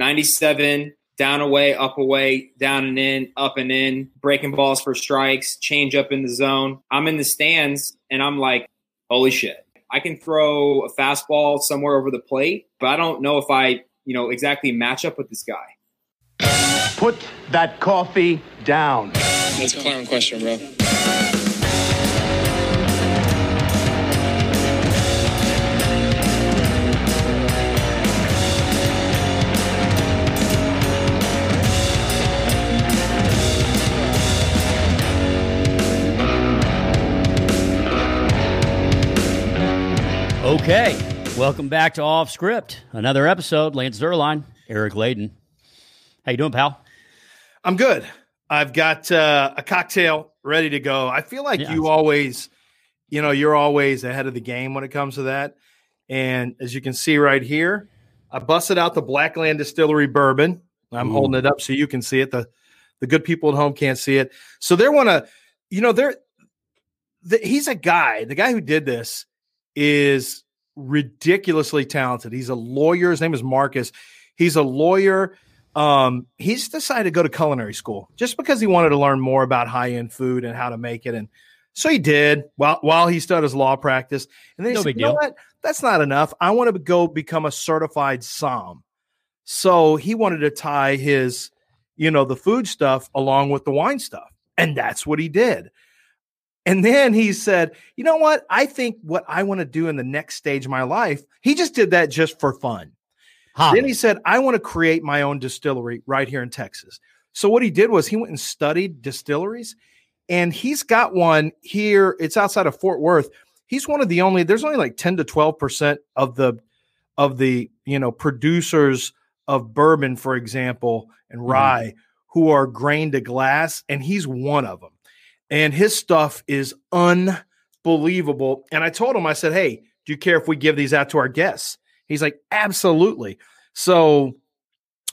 97, down away, up away, down and in, up and in, breaking balls for strikes, change up in the zone. I'm in the stands and I'm like, holy shit. I can throw a fastball somewhere over the plate, but I don't know if I, you know, exactly match up with this guy. Put that coffee down. That's a clown question, bro. Okay, welcome back to Off Script. Another episode. Lance Zierlein, Eric Ladin. How you doing, pal? I'm good. I've got uh, a cocktail ready to go. I feel like you always, you know, you're always ahead of the game when it comes to that. And as you can see right here, I busted out the Blackland Distillery bourbon. I'm Ooh. holding it up so you can see it. The the good people at home can't see it. So they want to, you know, they're the, he's a guy. The guy who did this is ridiculously talented. He's a lawyer. His name is Marcus. He's a lawyer. Um, he's decided to go to culinary school just because he wanted to learn more about high end food and how to make it. And so he did while while he started his law practice. And then he No said, you know what? That's not enough. I want to go become a certified som. So he wanted to tie his, you know, the food stuff along with the wine stuff. And that's what he did. And then he said, you know what? I think what I want to do in the next stage of my life, he just did that just for fun. Then he said, I want to create my own distillery right here in Texas. So what he did was he went and studied distilleries and he's got one here. It's outside of Fort Worth. He's one of the only, there's only like 10 to 12% of the, of the, you know, producers of bourbon, for example, and mm-hmm. rye who are grain to glass. And he's one of them. And his stuff is unbelievable. And I told him, I said, Hey, do you care if we give these out to our guests? He's like, Absolutely. So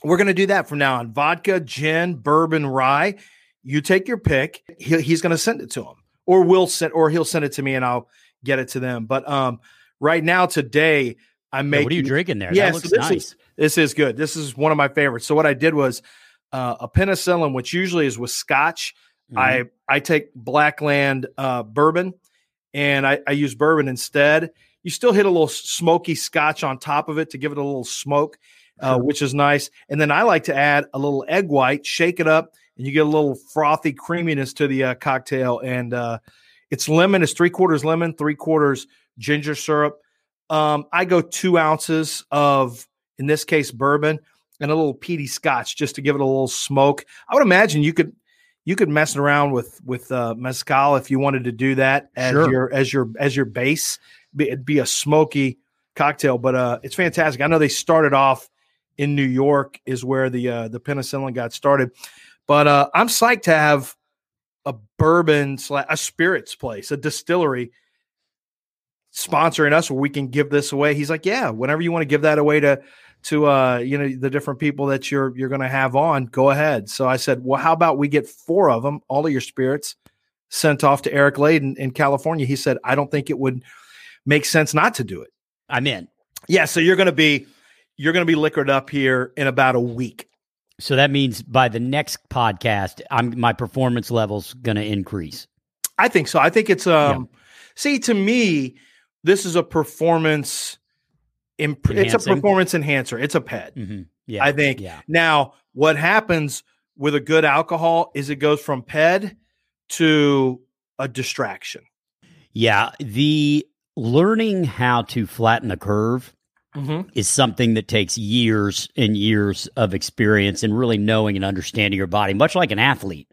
we're going to do that from now on vodka, gin, bourbon, rye. You take your pick. He, he's going to send it to him, or we'll send, or he'll send it to me and I'll get it to them. But um, right now, today, I'm making. what are you drinking there? Yeah, so this nice. is this is good. This is one of my favorites. So what I did was uh, a penicillin, which usually is with Scotch. Mm-hmm. I I take Blackland uh, bourbon, and I, I use bourbon instead. You still hit a little smoky Scotch on top of it to give it a little smoke, uh, which is nice. And then I like to add a little egg white, shake it up, and you get a little frothy creaminess to the uh, cocktail. And uh, it's lemon. It's three quarters lemon, three quarters ginger syrup. Um, I go two ounces of, in this case, bourbon and a little peaty scotch just to give it a little smoke. I would imagine you could you could mess around with with uh, mezcal if you wanted to do that as Sure. your as your as your base. It'd be a smoky cocktail, but uh, it's fantastic. I know they started off in New York is where the uh, the penicillin got started, but uh, I'm psyched to have a bourbon slash a spirits place, a distillery sponsoring us where we can give this away. He's like, yeah, whenever you want to give that away to to uh you know the different people that you're you're going to have on, go ahead. So I said, well, how about we get four of them, all of your spirits, sent off to Eric Ladin in California. He said, I don't think it would make sense not to do it. I'm in. Yeah, so you're going to be you're going to be liquored up here in about a week. So that means by the next podcast, I'm my performance level's going to increase. I think so. I think it's um see to me this is a performance imp- it's a performance enhancer. It's a pet. hmm Yeah, I think. Yeah, Now, what happens with a good alcohol is it goes from ped to a distraction. yeah. The learning how to flatten a curve Mm-hmm. is something that takes years and years of experience and really knowing and understanding your body, much like an athlete.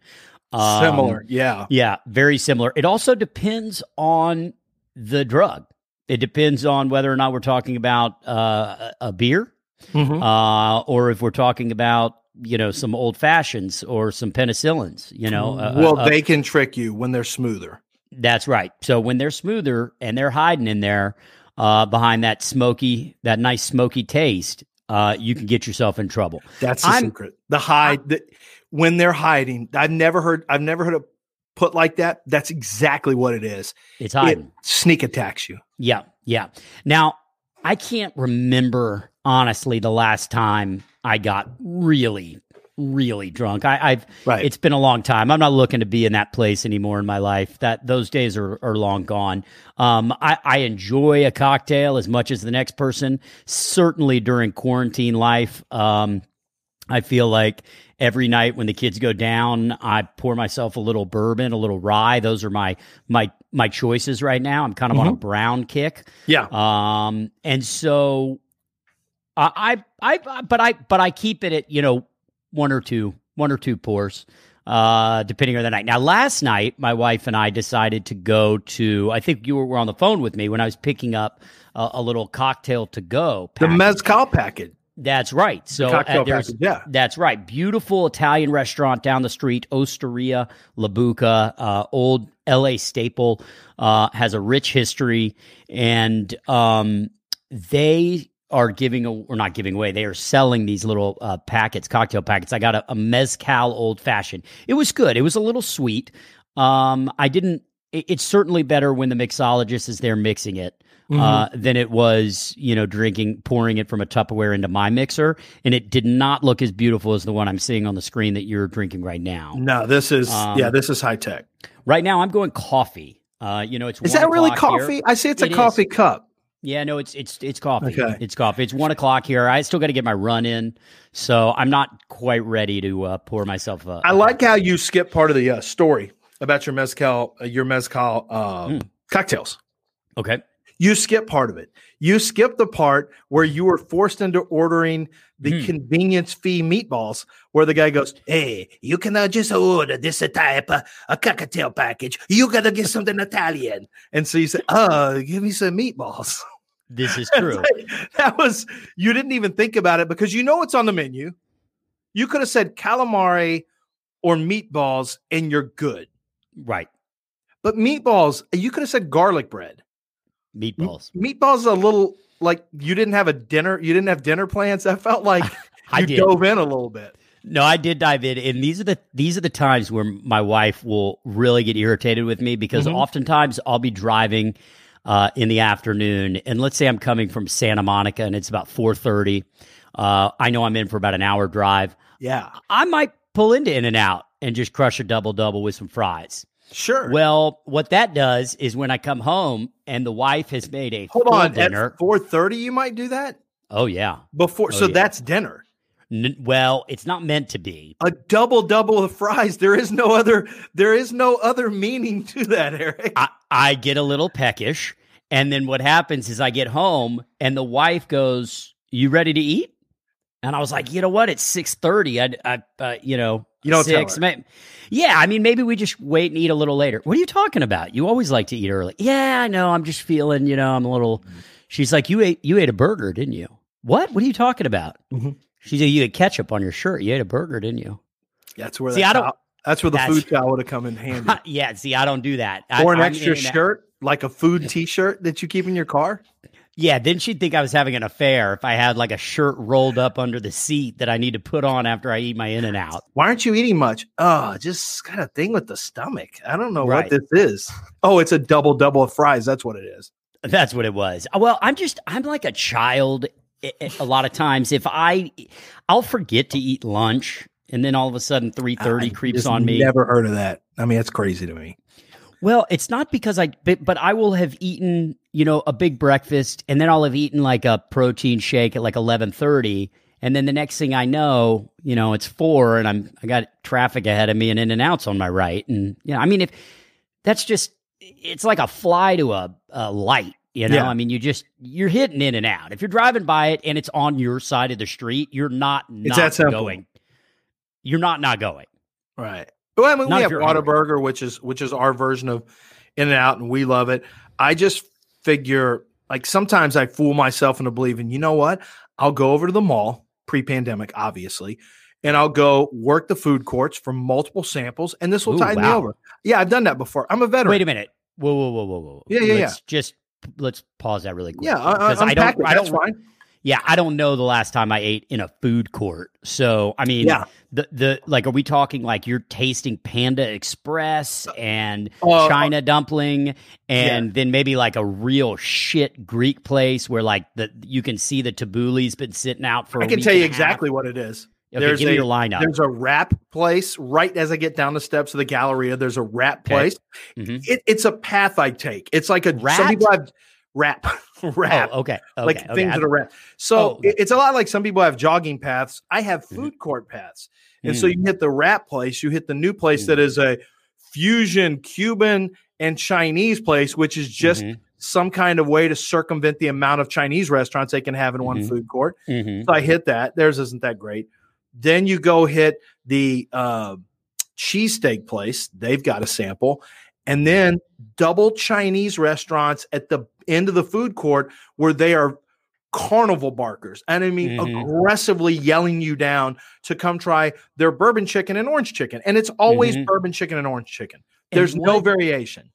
Um, Similar, yeah. Yeah, very similar. It also depends on the drug. It depends on whether or not we're talking about uh, a a beer, Mhm. uh, or if we're talking about you know some old fashions or some penicillins. You know, uh, well, uh, they can trick you when they're smoother. that's right. So when they're smoother and they're hiding in there uh, behind that smoky, that nice smoky taste, uh, you can get yourself in trouble. That's the I'm- secret. The hide the, when they're hiding. I've never heard. I've never heard it put like that. That's exactly what it is. It's It hiding. sneak attacks you. Yeah, yeah. Now, I can't remember honestly the last time I got really, really drunk. I, I've Right. it's been a long time. I'm not looking to be in that place anymore in my life. That those days are, are long gone. Um, I, I enjoy a cocktail as much as the next person. Certainly during quarantine life. Um, I feel like every night when the kids go down, I pour myself a little bourbon, a little rye. Those are my my my choices right now. I'm kind of on a brown kick. Yeah. Um, and so I, I, I, but I, but I keep it at you know one or two, one or two pours, uh, depending on the night. Now, last night, my wife and I decided to go to. I think you were on the phone with me when I was picking up a, a little cocktail to go. The mezcal packet. That's right. So cocktail uh, there's, package, yeah. that's right. Beautiful Italian restaurant down the street, Osteria La Buca, uh, old LA staple, uh, has a rich history, and um, they are giving a, or not giving away. They are selling these little uh, packets, cocktail packets. I got a, a mezcal old fashioned. It was good. It was a little sweet. Um, I didn't. It, it's certainly better when the mixologist is there mixing it uh, than it was, you know, drinking, pouring it from a Tupperware into my mixer. And it did not look as beautiful as the one I'm seeing on the screen that you're drinking right now. No, this is Um, yeah, this is high tech. Right now, I'm going coffee. Uh, you know, it's Is that really o'clock here. coffee? I see it's a It is. coffee cup. Yeah, no, it's it's it's coffee. Okay. It's coffee. It's one o'clock here. I still got to get my run in, so I'm not quite ready to uh, pour myself. up. A, I like how you skip part of the uh, story about your mezcal, uh, your mezcal uh, Hmm. cocktails. Okay. You skip part of it. You skip the part where you were forced into ordering the Hmm. convenience fee meatballs, where the guy goes, "Hey, you cannot just order this type of a cocktail package. You gotta get something Italian." And so you say, "Oh, give me some meatballs." This is true. like, that was you didn't even think about it because you know it's on the menu. You could have said calamari or meatballs, and you're good. right. But meatballs, you could have said garlic bread. Meatballs. Meatballs is a little like you didn't have a dinner. You didn't have dinner plans. That felt like I you did. dove in a little bit. No, I did dive in, and these are the these are the times where my wife will really get irritated with me because Mhm. oftentimes I'll be driving uh, in the afternoon, and let's say I'm coming from Santa Monica, and it's about four thirty. Uh, I know I'm in for about an hour drive. Yeah, I might pull into In and Out and just crush a double double with some fries. Sure. Well, what that does is when I come home and the wife has made a Hold on, dinner. at four thirty, you might do that oh yeah. before. Oh, so yeah. that's dinner. N- well, it's not meant to be. A double double of fries. There is no other. There is no other meaning to that, Eric. I, I get a little peckish, and then what happens is I get home and the wife goes, "You ready to eat?" And I was like, "You know what? It's six thirty. I, I, uh, you know, You don't tell six. may- yeah, I mean, maybe we just wait and eat a little later. What are you talking about? You always like to eat early. Yeah, I know. I'm just feeling, you know, I'm a little. She's like, "You ate, you ate a burger, didn't you? What? What are you talking about?" Mhm. She said, "You had ketchup on your shirt. You ate a burger, didn't you?" That's where. See, that I don't- That's where the that's- food towel would have come in handy. yeah. See, I don't do that. I- an I'm extra in and out. shirt, like a food T-shirt that you keep in your car. Yeah, then she'd think I was having an affair if I had like a shirt rolled up under the seat that I need to put on after I eat my In and Out. Why aren't you eating much? Oh, just got a thing with the stomach. I don't know Right. what this is. Oh, it's a double double of fries. That's what it is. That's what it was. Uh, well, I'm just I'm like a child. A- a- A lot of times, if I I'll forget to eat lunch, and then all of a sudden three thirty creeps just on me. Never heard of that. I mean, that's crazy to me. Well, it's not because I, but, but I will have eaten, you know, a big breakfast, and then I'll have eaten like a protein shake at like eleven thirty, and then the next thing I know, you know, it's four, and I'm I got traffic ahead of me and in and outs on my right, and yeah, I mean, if that's just, it's like a fly to a, a light, you know. Yeah. I mean, you just you're hitting in and out. If you're driving by it and it's on your side of the street, you're not not that simple. going. You're not not going. Right. Well, I mean, Not we have you're hungry. Which is which is our version of In and Out, and we love it. I just figure like sometimes I fool myself into believing, you know what? I'll go over to the mall pre-pandemic, obviously, and I'll go work the food courts for multiple samples, and this will Ooh, tide me over. Yeah, I've done that before. I'm a veteran. Wait a minute. Whoa, whoa, whoa, whoa, whoa. Yeah, yeah, let's Just let's pause that really quick. Yeah, I, because I, I don't. unpack it. I That's don't. Yeah, I don't know the last time I ate in a food court. So, I mean, Yeah. the the like, are we talking like you're tasting Panda Express and Uh, China dumpling, and then maybe like a real shit Greek place where like the you can see the tabbouleh's been sitting out for. I can tell you exactly what it is. Okay, there's a lineup. there's a wrap place right as I get down the steps of the Galleria. There's a wrap Okay. place. Mhm. It, it's a path I take. It's like a some people have wrap wrap. Oh, okay, okay, like okay. things I- that are wrapped. So Oh, okay. it's a lot like some people have jogging paths. I have Mhm. food court paths. And so Mm. you hit the wrap place, you hit the new place that is a fusion Cuban and Chinese place, which is just Mhm, some kind of way to circumvent the amount of Chinese restaurants they can have in one Mhm. food court. So I hit that. Theirs isn't that great. Then you go hit the uh, cheesesteak place. They've got a sample. And then double Chinese restaurants at the of the food court where they are carnival barkers. And I mean, Mhm. aggressively yelling you down to come try their bourbon chicken and orange chicken. And it's always Mhm. bourbon chicken and orange chicken. And There's no what- variation.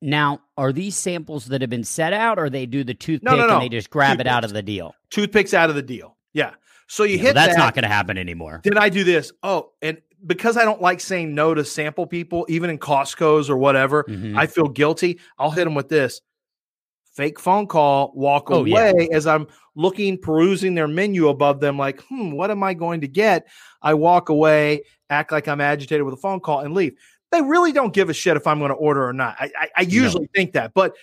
Now, are these samples that have been set out, or they do the toothpick no, no. and they just grab it out of the deal? Toothpicks out of the deal. Yeah. So you well, hit that's that. not going to happen anymore. Did I do this. Oh, and because I don't like saying no to sample people, even in Costco's or whatever, Mhm. I feel guilty. I'll hit them with this fake phone call, walk Oh, yeah. away as I'm looking, perusing their menu above them, like, hmm, what am I going to get? I walk away, act like I'm agitated with a phone call, and leave. They really don't give a shit if I'm going to order or not. I, I, I usually think that, but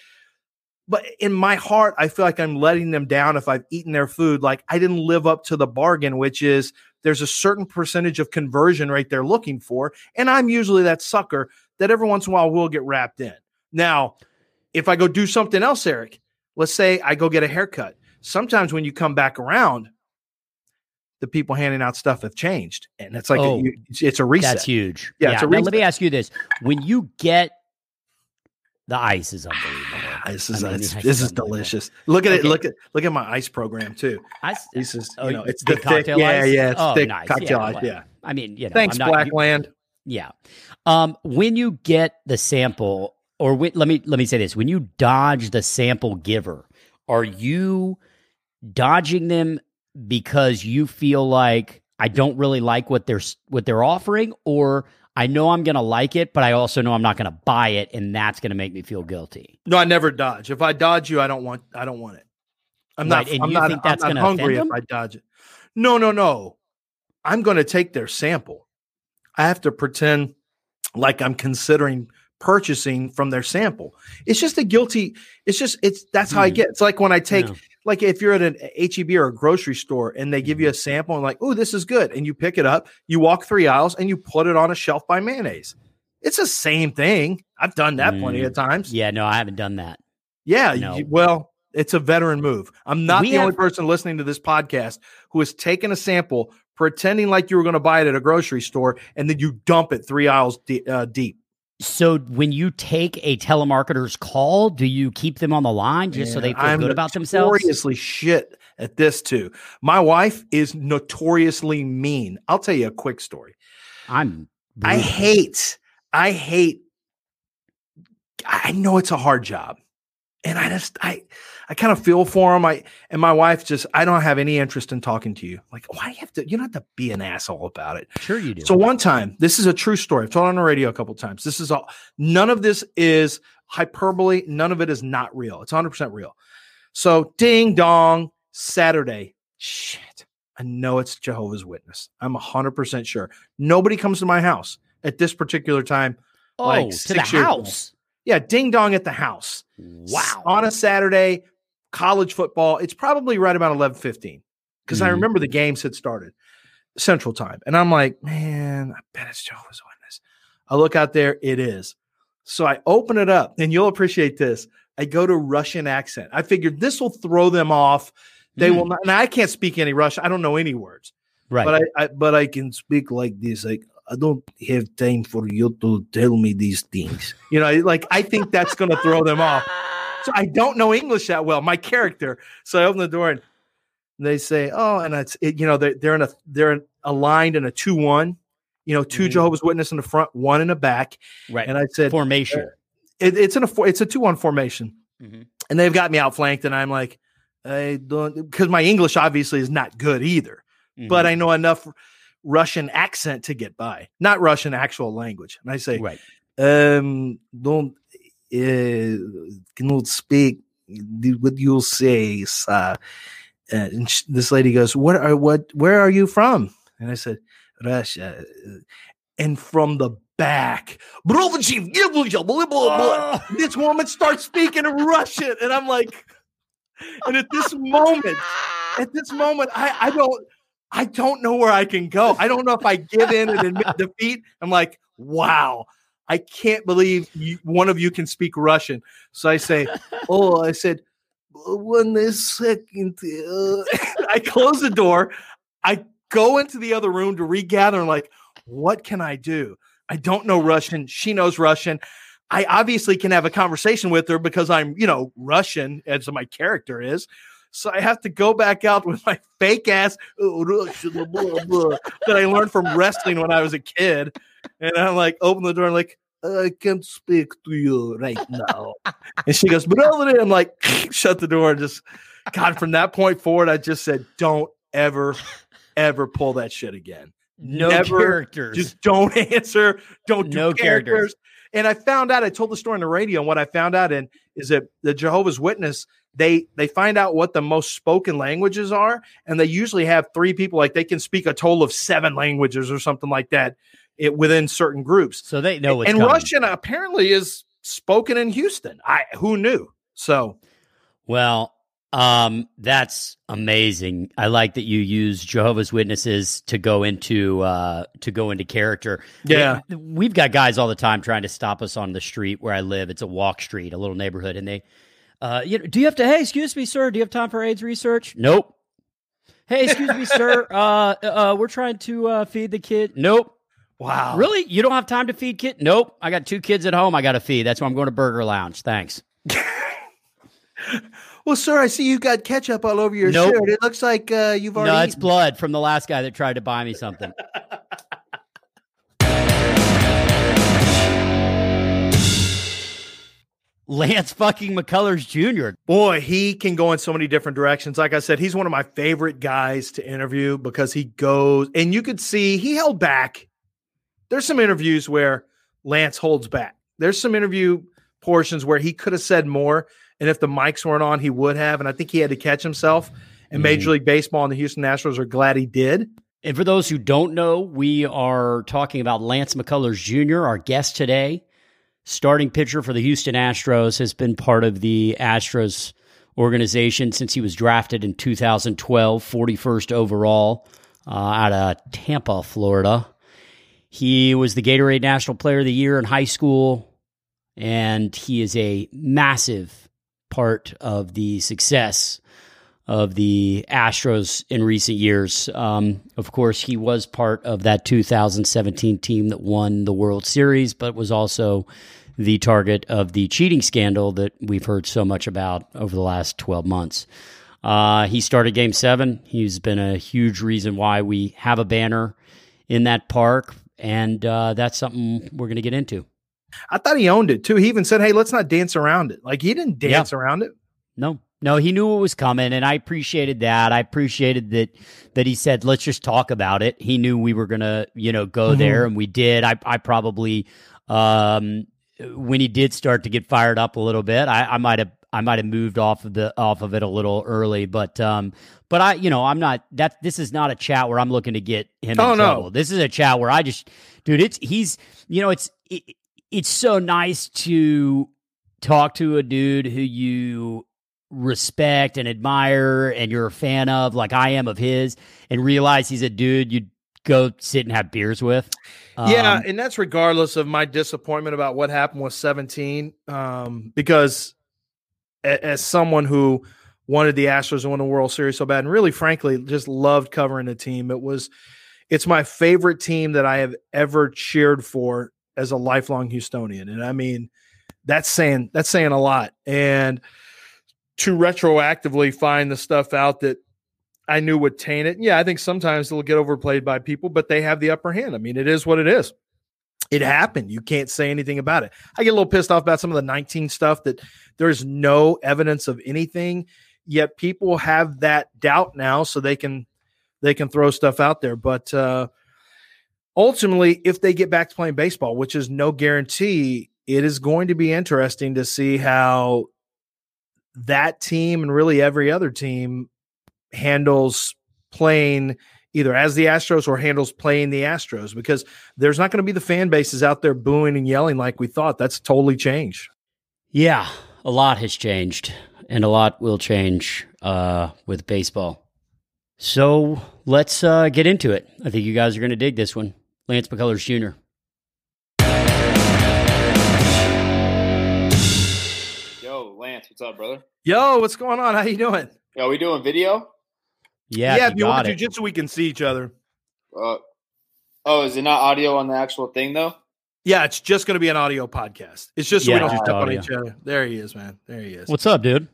but in my heart, I feel like I'm letting them down if I've eaten their food. Like I didn't live up to the bargain, which is there's a certain percentage of conversion rate they're looking for. And I'm usually that sucker that every once in a while will get wrapped in. Now, if I go do something else, Eric, let's say I go get a haircut. Sometimes when you come back around, the people handing out stuff have changed. And it's like, Oh, you- it's, a reset. That's huge. Yeah, it's a now, let me ask you this: When you get the ice is unbelievable. This is, I mean, the this is delicious. Look at it. Look at look at my ice program too. Ice, This is oh, you know it's the thick. cocktail Yeah, ice? yeah, it's Oh, thick nice. cocktail Yeah, ice. well, Yeah. I mean, you know, Thanks, I'm not, you- Blackland. Yeah. Um, when you get the sample, or when, let me let me say this: when you dodge the sample giver, are you dodging them because you feel like I don't really like what they're what they're offering, or I know I'm going to like it, but I also know I'm not going to buy it, and that's going to make me feel guilty. No, I never dodge. If I dodge you, I don't want. I don't want it. I'm not. Right, and I'm you not, think I'm that's not gonna hungry if? I dodge it. No, no, no. I'm going to take their sample. I have to pretend like I'm considering purchasing from their sample. It's just a guilty. It's just it's that's how I Hmm. get. It's like when I take No. like if you're at an HEB or a grocery store and they Mm-hmm. give you a sample and like, oh, this is good, and you pick it up, you walk three aisles and you put it on a shelf by mayonnaise. It's the same thing. I've done that plenty of times. Yeah, no, I haven't done that. Yeah. No. you- well, it's a veteran move. I'm not We the only person listening to this podcast who has taken a sample, pretending like you were going to buy it at a grocery store, and then you dump it three aisles de- uh, deep. So when you take a telemarketer's call, do you keep them on the line just so they feel I'm good about themselves? Notoriously shit at this too. My wife is notoriously mean. I'll tell you a quick story. I'm. I hate, I hate, I know it's a hard job. And I just, I, I kind of feel for him. I, and my wife just, I don't have any interest in talking to you. Like, why do you have to, you don't have to be an asshole about it. Sure, you do. So one time, this is a true story. I've told it on the radio a couple times. This is all, none of this is hyperbole. None of it is not real. It's 100% real. So ding dong, Saturday. Shit. I know it's Jehovah's Witness. I'm 100% sure. Nobody comes to my house at this particular time. oh, like to the years ago. house. Yeah, ding dong at the house. Wow. On a Saturday, college football. It's probably right about 11:15 because I Mhm. remember the games had started Central Time. And I'm like, man, I bet it's Jehovah's Witness. I look out there, it is. So I open it up, and you'll appreciate this. I go to Russian accent. I figured this will throw them off. They Mm. will not. And I can't speak any Russian. I don't know any words, Right. but I, I but I can speak like this. Like I don't have time for you to tell me these things. You know, like I think that's going to throw them off. So I don't know English that well. My character. So I open the door and they say, "Oh," and it's it, you know they're they're in a they're aligned in a two one. You know, 2 Mhm. Jehovah's Witness in the front, one in the back. right. And I said, Formation. it, "It's in a four, it's a two one formation." Mhm. And they've got me outflanked, and I'm like, I don't because my English obviously is not good either, but I know enough Russian accent to get by, not Russian actual language. And I say, right. um, don't uh, cannot speak what you'll say. Uh, and sh- this lady goes, "What are what? Where are you from?" And I said, "Russia." And from the back, blah. this woman starts speaking in Russian, and I'm like, and at this moment, at this moment, I I don't. I don't know where I can go. I don't know if I give in and admit defeat. I'm like, wow, I can't believe you, one of you can speak Russian. So I say, oh, I said, one second. Uh, I close the door. I go into the other room to regather. and like, what can I do? I don't know Russian. She knows Russian. I obviously can have a conversation with her because I'm, you know, Russian as my character is. So I have to go back out with my fake ass "Oh, Russian, blah, blah, blah," that I learned from wrestling when I was a kid. And I'm like, open the door, and like, I can't speak to you right now. and she goes, brother. I'm like, shut the door. And just, God, from that point forward, I just said, don't ever, ever pull that shit again. No Never characters. Just don't answer. Don't do No characters. characters. And I found out, I told the story on the radio, and what I found out in is that the Jehovah's Witness, they they find out what the most spoken languages are, and they usually have three people, like they can speak a total of seven languages or something like that it, within certain groups. so they know what's and coming. Russian apparently is spoken in Houston. I who knew? So Well, um, that's amazing. I like that you use Jehovah's Witnesses to go into uh to go into character. Yeah. We- we've got guys all the time trying to stop us on the street where I live. It's a walk street, a little neighborhood, and they, uh, you know, do you have to? Hey, excuse me, sir. Do you have time for AIDS research? Nope. Hey, excuse me, sir. Uh, uh, we're trying to uh, feed the kid. Nope. Wow, Really? You don't have time to feed kid? Nope. I got two kids at home. I got to feed. That's why I'm going to Burger Lounge. Thanks. Well, sir, I see you got ketchup all over your Nope. shirt. It looks like uh, you've already. No, it's eaten. blood from the last guy that tried to buy me something. Lance fucking McCullers Jr. Boy, he can go in so many different directions. Like I said, he's one of my favorite guys to interview because he goes and you could see he held back. There's some interviews where Lance holds back. There's some interview portions where he could have said more. And if the mics weren't on, he would have. And I think he had to catch himself. And Major League Baseball and the Houston Nationals are glad he did. And for those who don't know, we are talking about Lance McCullers Jr., our guest today. Starting pitcher for the Houston Astros has been part of the Astros organization since he was drafted in 2012, 41st overall uh, out of Tampa, Florida. He was the Gatorade National Player of the Year in high school, and he is a massive part of the success of the Astros in recent years. Um, of course, he was part of that 2017 team that won the World Series, but was also the target of the cheating scandal that we've heard so much about over the last 12 months. Uh, he started game seven. He's been a huge reason why we have a banner in that park, and uh, that's something we're going to get into. I thought he owned it too. He even said, Hey, let's not dance around it. Like he didn't dance around it. No, no, he knew it was coming, and I appreciated that. I appreciated that that he said, "Let's just talk about it." He knew we were gonna, you know, go Mhm. there, and we did. I, I probably, um, when he did start to get fired up a little bit, I, I might have, I might have moved off of the off of it a little early, but, um, but I, you know, I'm not that. This is not a chat where I'm looking to get him Oh, in no. trouble. This is a chat where I just, dude, it's he's, you know, it's it, it's so nice to talk to a dude who you respect and admire and you're a fan of like I am of his and realize he's a dude you'd go sit and have beers with. yeah, Um, and that's regardless of my disappointment about what happened with 17. Um, because as someone who wanted the Astros to win the World Series so bad, and really, frankly, just loved covering the team, it was it's my favorite team that I have ever cheered for as a lifelong Houstonian, and I mean that's saying that's saying a lot. And to retroactively find the stuff out that I knew would taint it. Yeah, I think sometimes it'll get overplayed by people, but they have the upper hand. I mean, it is what it is. It happened. You can't say anything about it. I get a little pissed off about some of the 19 stuff that there's no evidence of anything. yet people have that doubt now, so they can they can throw stuff out there. But uh, ultimately, if they get back to playing baseball, which is no guarantee, it is going to be interesting to see how that team and really every other team handles playing either as the Astros or handles playing the Astros because there's not going to be the fan bases out there booing and yelling like we thought. That's totally changed. Yeah, a lot has changed and a lot will change uh, with baseball. So let's uh, get into it. I think you guys are going to dig this one. Lance McCullers Jr. Yo, Lance, what's up, brother? Yo, what's going on? How you doing? Yo, we doing video? Yeah, yeah if if you you want got to, just so we can see each other. Uh, oh, is it not audio on the actual thing though? Yeah, it's just going to be an audio podcast. It's just so Yeah, we don't just step on each other. There he is, man. There he is. What's up, dude?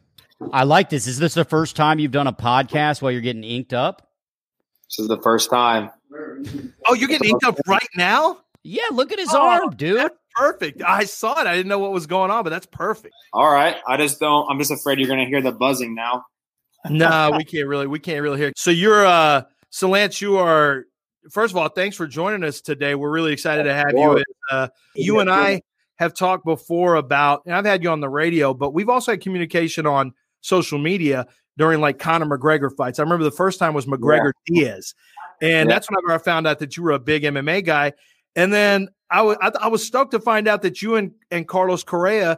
I like this. Is this the first time you've done a podcast while you're getting inked up? This is the first time. oh, you're getting inked up right now? Yeah, look at his Oh, arm, dude. That's perfect. I saw it. I didn't know what was going on, but that's perfect. All right, I just don't. I'm just afraid you're gonna hear the buzzing now. No, we can't really. We can't really hear. So you're, uh, so Lance, you are. First of all, thanks for joining us today. We're really excited to have you. Uh, you and I have talked before about, and I've had you on the radio, but we've also had communication on social media during like Conor McGregor fights. I remember the first time was McGregor Diaz, and Yeah. that's whenever I found out that you were a big MMA guy. And then I was I, I was stoked to find out that you and and Carlos Correa,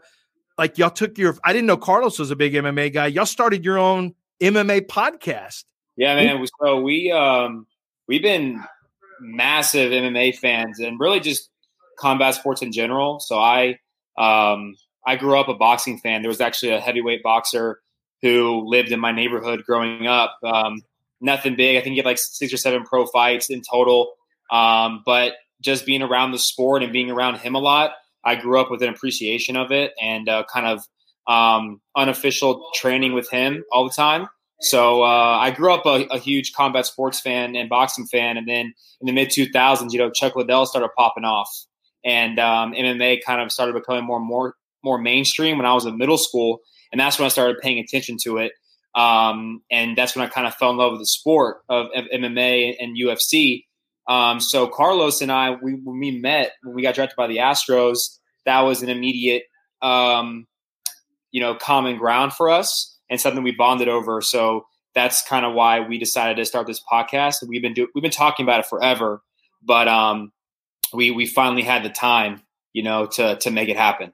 like y'all took your. I didn't know Carlos was a big MMA guy. Y'all started your own MMA podcast. Yeah, man. So we um we've been massive MMA fans and really just combat sports in general. So I um I grew up a boxing fan. There was actually a heavyweight boxer who lived in my neighborhood growing up. Um, nothing big. I think he had like six or seven pro fights in total. Um, but just being around the sport and being around him a lot, I grew up with an appreciation of it and uh, kind of um, unofficial training with him all the time. So uh, I grew up a, a huge combat sports fan and boxing fan, and then in the mid 2000s, you know, Chuck Liddell started popping off, and um, MMA kind of started becoming more and more more mainstream when I was in middle school, and that's when I started paying attention to it. Um, and that's when I kind of fell in love with the sport of, of MMA and UFC. Um, so Carlos and I, we when we met when we got drafted by the Astros, that was an immediate, um, you know, common ground for us and something we bonded over. So that's kind of why we decided to start this podcast. We've been do- we've been talking about it forever, but um, we we finally had the time, you know, to to make it happen.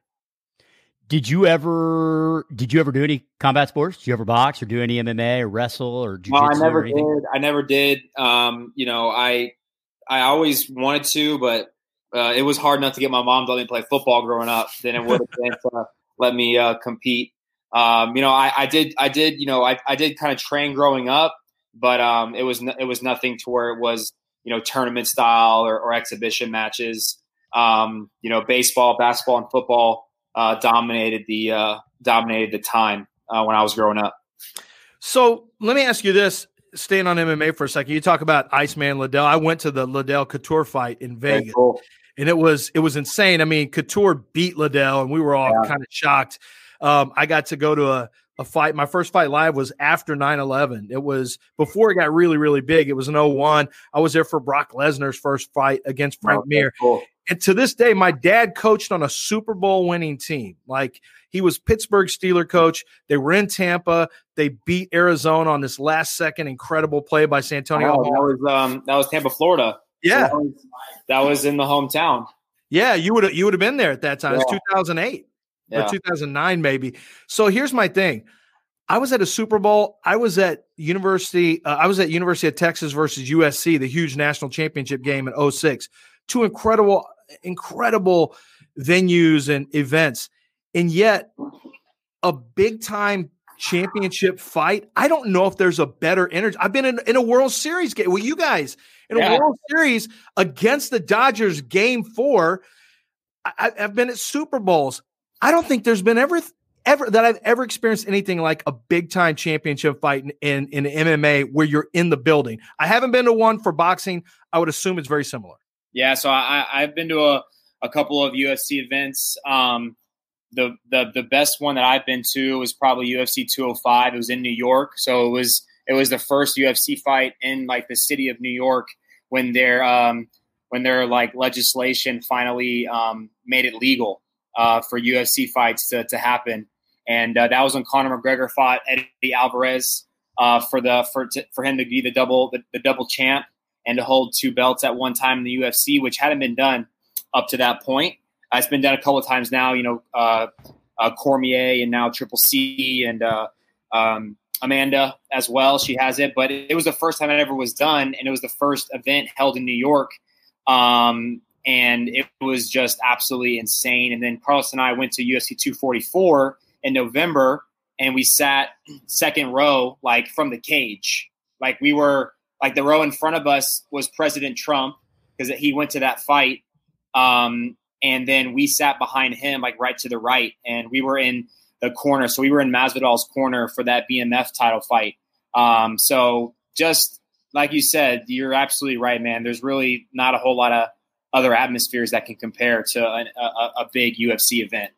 Did you ever did you ever do any combat sports? Did you ever box or do any MMA or wrestle or Well, I never did. I never did. Um, you know, I I always wanted to, but uh, it was hard enough to get my mom to let me play football growing up than it would have been to let me uh, compete. Um, you know, I, I did, I did, you know, I, I did kind of train growing up, but um, it was it was nothing to where it was, you know, tournament style or, or exhibition matches. Um, you know, baseball, basketball, and football uh, dominated the uh, dominated the time uh, when I was growing up. So let me ask you this: staying on MMA for a second, you talk about Iceman Liddell. I went to the Liddell Couture fight in Vegas. cool. And it was it was insane. I mean, Couture beat Liddell, and we were all Yeah. kind of shocked. Um, I got to go to a, a fight. My first fight live was after 9-11. It was before it got really, really big. It was an 01. I was there for Brock Lesnar's first fight against Frank Okay, Mir. cool. And to this day, my dad coached on a Super Bowl winning team. Like he was Pittsburgh Steeler coach. They were in Tampa. They beat Arizona on this last second incredible play by Santonio. Oh, that was um, that was Tampa, Florida. So yeah, that was, that was in the hometown. yeah. You would have you would have been there at that time. It was 2008. Yeah. or 2009 maybe. So here's my thing. I was at a Super Bowl. I was at University uh, I was at University of Texas versus USC, the huge national championship game in 06. Two incredible incredible venues and events. And yet a big time championship fight. I don't know if there's a better energy. I've been in, in a World Series game with you guys in a World Series against the Dodgers game four. I, I've been at Super Bowls. I don't think there's been ever ever that I've ever experienced anything like a big time championship fight in, in in MMA where you're in the building. I haven't been to one for boxing. I would assume it's very similar. Yeah, so I, I- I've been to a, a couple of UFC events. Um, the the the best one that I've been to was probably UFC 205. It was in New York, so it was it was the first UFC fight in like the city of New York when their um, when their like legislation finally um, made it legal uh, for UFC fights to, to happen, and uh, that was when Conor McGregor fought Eddie Alvarez uh, for the for to, for him to be the double the, the double champ and to hold two belts at one time in the UFC, which hadn't been done up to that point. Uh, it's been done a couple of times now. You know, uh, uh, Cormier and now Triple C and uh, um, Amanda as well. She has it, but it was the first time it ever was done, and it was the first event held in New York. Um, and it was just absolutely insane. And then Carlos and I went to UFC 244 in November, and we sat second row, like from the cage. Like we were, like the row in front of us was President Trump because he went to that fight. Um, and then we sat behind him, like right to the right, and we were in the corner. So we were in Masvidal's corner for that BMF title fight. Um, so just like you said, you're absolutely right, man. There's really not a whole lot of other atmospheres that can compare to a, a, a big UFC event.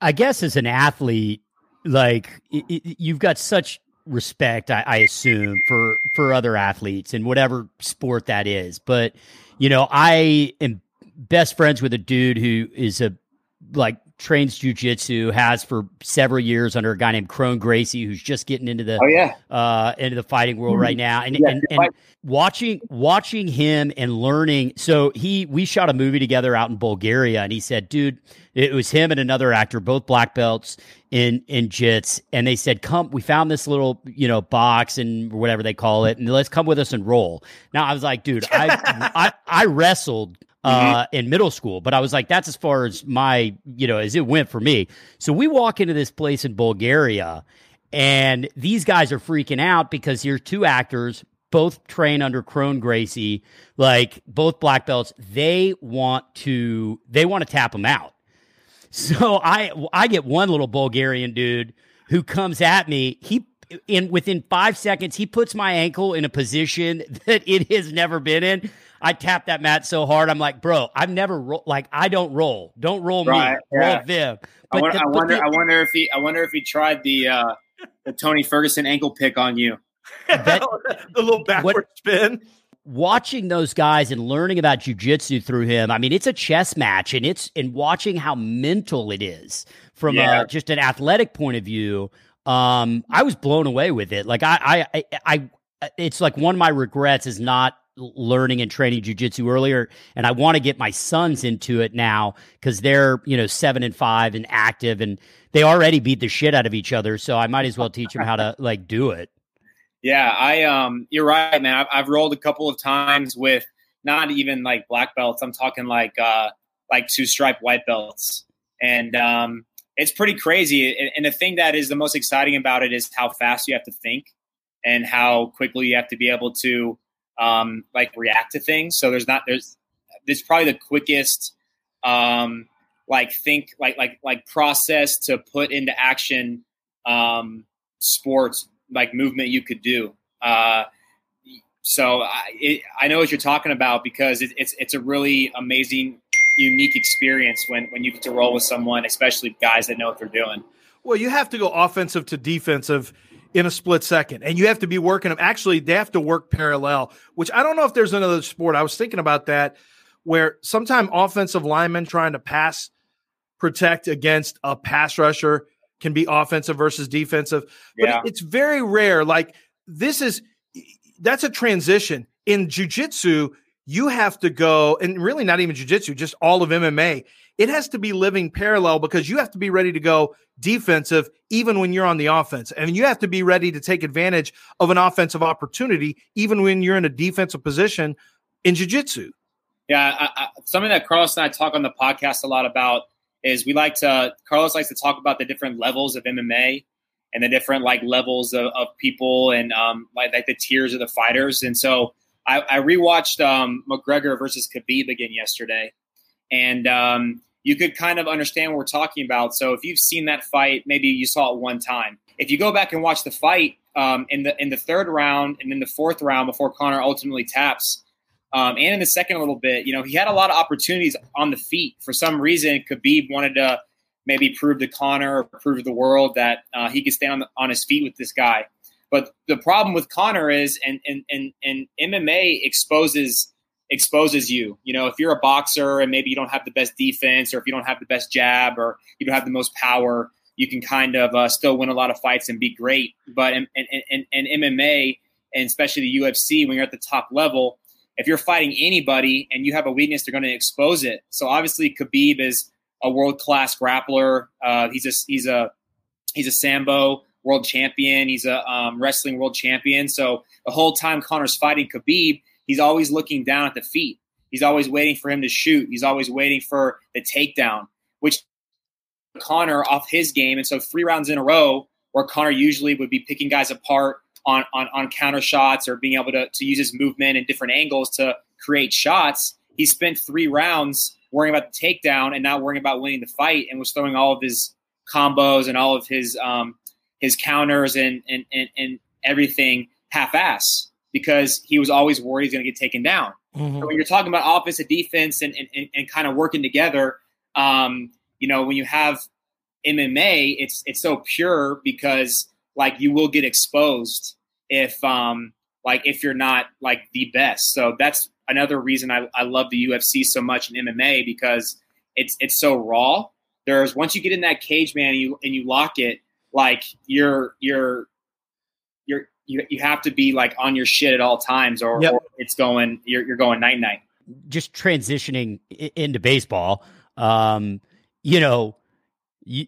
I guess as an athlete, like it, it, you've got such respect, I, I assume, for for other athletes in whatever sport that is. But you know, I am best friends with a dude who is a like trains jujitsu, has for several years under a guy named Kron Gracie, who's just getting into the oh yeah uh, into the fighting world right now, and yeah, and, and watching watching him and learning. So he we shot a movie together out in Bulgaria, and he said, "Dude, it was him and another actor, both black belts in in jits, and they said, "Come, we found this little you know box and whatever they call it, and let's come with us and roll." Now I was like, "Dude, I I, I wrestled." Mm-hmm. Uh, in middle school, but I was like, that's as far as my, you know, as it went for me. So we walk into this place in Bulgaria, and these guys are freaking out because here's two actors, both train under Kron Gracie, like both black belts. They want to, they want to tap them out. So I I get one little Bulgarian dude who comes at me. He in within five seconds he puts my ankle in a position that it has never been in. I tap that mat so hard. I'm like, bro, I've never roll like I don't roll. Don't roll right, me. Yeah. Roll them. But I, wonder, the, I wonder. The, I wonder if he. I wonder if he tried the uh, the Tony Ferguson ankle pick on you. That, the little backward what, spin watching those guys and learning about jujitsu through him, I mean, it's a chess match, and it's and watching how mental it is from yeah. a, just an athletic point of view. Um, I was blown away with it. Like I, I, I, I, it's like one of my regrets is not learning and training jujitsu earlier, and I want to get my sons into it now because they're you know seven and five and active, and they already beat the shit out of each other. So I might as well teach them how to like do it. Yeah, I um, you're right, man. I've, I've rolled a couple of times with not even like black belts. I'm talking like uh, like two stripe white belts, and um, it's pretty crazy. And, and the thing that is the most exciting about it is how fast you have to think, and how quickly you have to be able to um, like react to things. So there's not there's it's probably the quickest um, like think like like like process to put into action um, sports like movement you could do. Uh, so I, it, I know what you're talking about because it, it's it's a really amazing, unique experience when when you get to roll with someone, especially guys that know what they're doing. Well, you have to go offensive to defensive in a split second, and you have to be working them. Actually, they have to work parallel, which I don't know if there's another sport. I was thinking about that, where sometime offensive linemen trying to pass protect against a pass rusher can be offensive versus defensive. But yeah. it's very rare. Like this is that's a transition. In jujitsu, you have to go, and really not even jujitsu, just all of MMA. It has to be living parallel because you have to be ready to go defensive even when you're on the offense. And you have to be ready to take advantage of an offensive opportunity even when you're in a defensive position in jujitsu. Yeah, I, I, something that Carlos and I talk on the podcast a lot about is we like to Carlos likes to talk about the different levels of MMA and the different like levels of, of people and um, like, like the tiers of the fighters. And so I, I rewatched um, McGregor versus Khabib again yesterday, and um, you could kind of understand what we're talking about. So if you've seen that fight, maybe you saw it one time. If you go back and watch the fight um, in the in the third round and in the fourth round before Conor ultimately taps, um, and in the second a little bit, you know, he had a lot of opportunities on the feet. For some reason, Khabib wanted to maybe prove to Conor or prove to the world that uh, he could stand on, the, on his feet with this guy. But the problem with Conor is, and and and and MMA exposes exposes you. You know, if you're a boxer and maybe you don't have the best defense, or if you don't have the best jab, or you don't have the most power, you can kind of uh, still win a lot of fights and be great. But in, in, in, in MMA and especially the UFC, when you're at the top level, if you're fighting anybody and you have a weakness, they're going to expose it. So obviously, Khabib is a world class grappler. Uh, he's a he's a he's a sambo world champion. He's a um, wrestling world champion. So the whole time Conor's fighting Khabib, he's always looking down at the feet. He's always waiting for him to shoot. He's always waiting for the takedown, which Conor off his game. And so three rounds in a row, where Conor usually would be picking guys apart on on, on counter shots or being able to, to use his movement and different angles to create shots. He spent three rounds worrying about the takedown and not worrying about winning the fight and was throwing all of his combos and all of his um, his counters and and and, and everything half ass because he was always worried he's going to get taken down. Mm-hmm. So when you're talking about offensive defense and, and, and kind of working together, um, you know, when you have MMA, it's it's so pure because like you will get exposed if um like if you're not like the best. So that's another reason I, I love the UFC so much in MMA because it's it's so raw. There's once you get in that cage, man, and you and you lock it, like you're you're you're you, you have to be like on your shit at all times or, yep. or it's going you're, you're going night night. Just transitioning into baseball. Um you know you,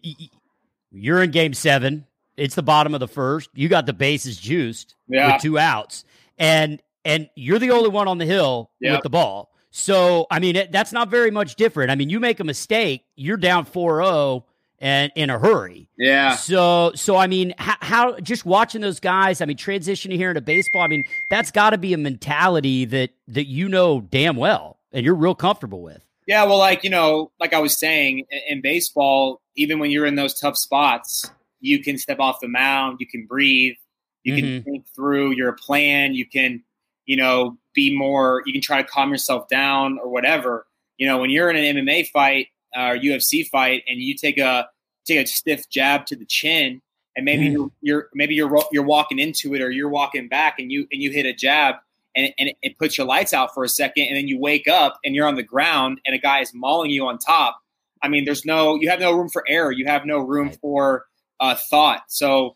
you're in game seven. It's the bottom of the first. You got the bases juiced yeah. with two outs. And and you're the only one on the hill yep. with the ball. So i mean it, that's not very much different. I mean you make a mistake you're down 4-0 and in a hurry. Yeah. So so I mean, how, how just watching those guys, I mean, transitioning here into baseball, I mean, that's got to be a mentality that that you know damn well and you're real comfortable with. Yeah, well, like you know, like I was saying, in baseball, even when you're in those tough spots, you can step off the mound, you can breathe, you mm-hmm. can think through your plan, you can, you know, be more, you can try to calm yourself down or whatever. You know, when you're in an MMA fight or UFC fight and you take a take a stiff jab to the chin, and maybe mm. you're, you're, maybe you're you're walking into it or you're walking back and you and you hit a jab and, and it, it puts your lights out for a second and then you wake up and you're on the ground and a guy is mauling you on top. I mean, there's no you have no room for error. You have no room for uh, thought. So,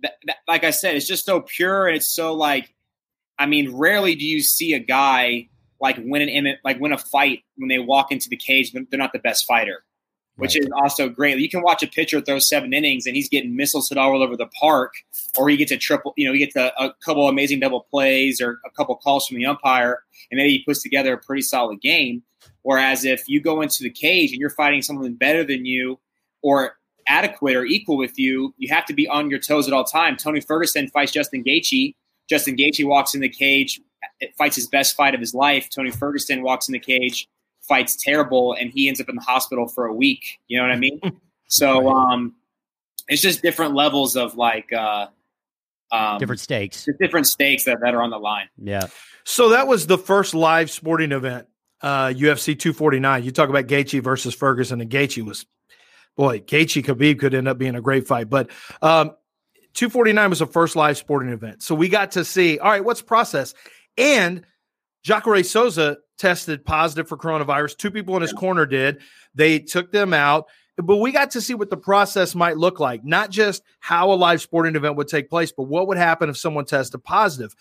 that, that, like I said, it's just so pure and it's so like, I mean, rarely do you see a guy like win an like win a fight when they walk into the cage. They're not the best fighter which right. is also great. You can watch a pitcher throw seven innings and he's getting missiles hit all over the park, or he gets a triple, you know, he gets a, a couple amazing double plays or a couple calls from the umpire, and maybe he puts together a pretty solid game. Whereas if you go into the cage and you're fighting someone better than you or adequate or equal with you, you have to be on your toes at all time. Tony Ferguson fights Justin Gaethje. Justin Gaethje walks in the cage, fights his best fight of his life. Tony Ferguson walks in the cage, fights terrible and he ends up in the hospital for a week. You know what I mean? so um, it's just different levels of like uh, um, different stakes, different stakes that, that are on the line. Yeah. So that was the first live sporting event, uh, UFC 249. You talk about Gaethje versus Ferguson, and Gaethje was, boy, Gaethje Khabib could end up being a great fight. But um, 249 was the first live sporting event. So we got to see, all right, what's process? And Jacare Souza tested positive for coronavirus. Two people in his corner did. They took them out. But we got to see what the process might look like, not just how a live sporting event would take place, but what would happen if someone tested positive.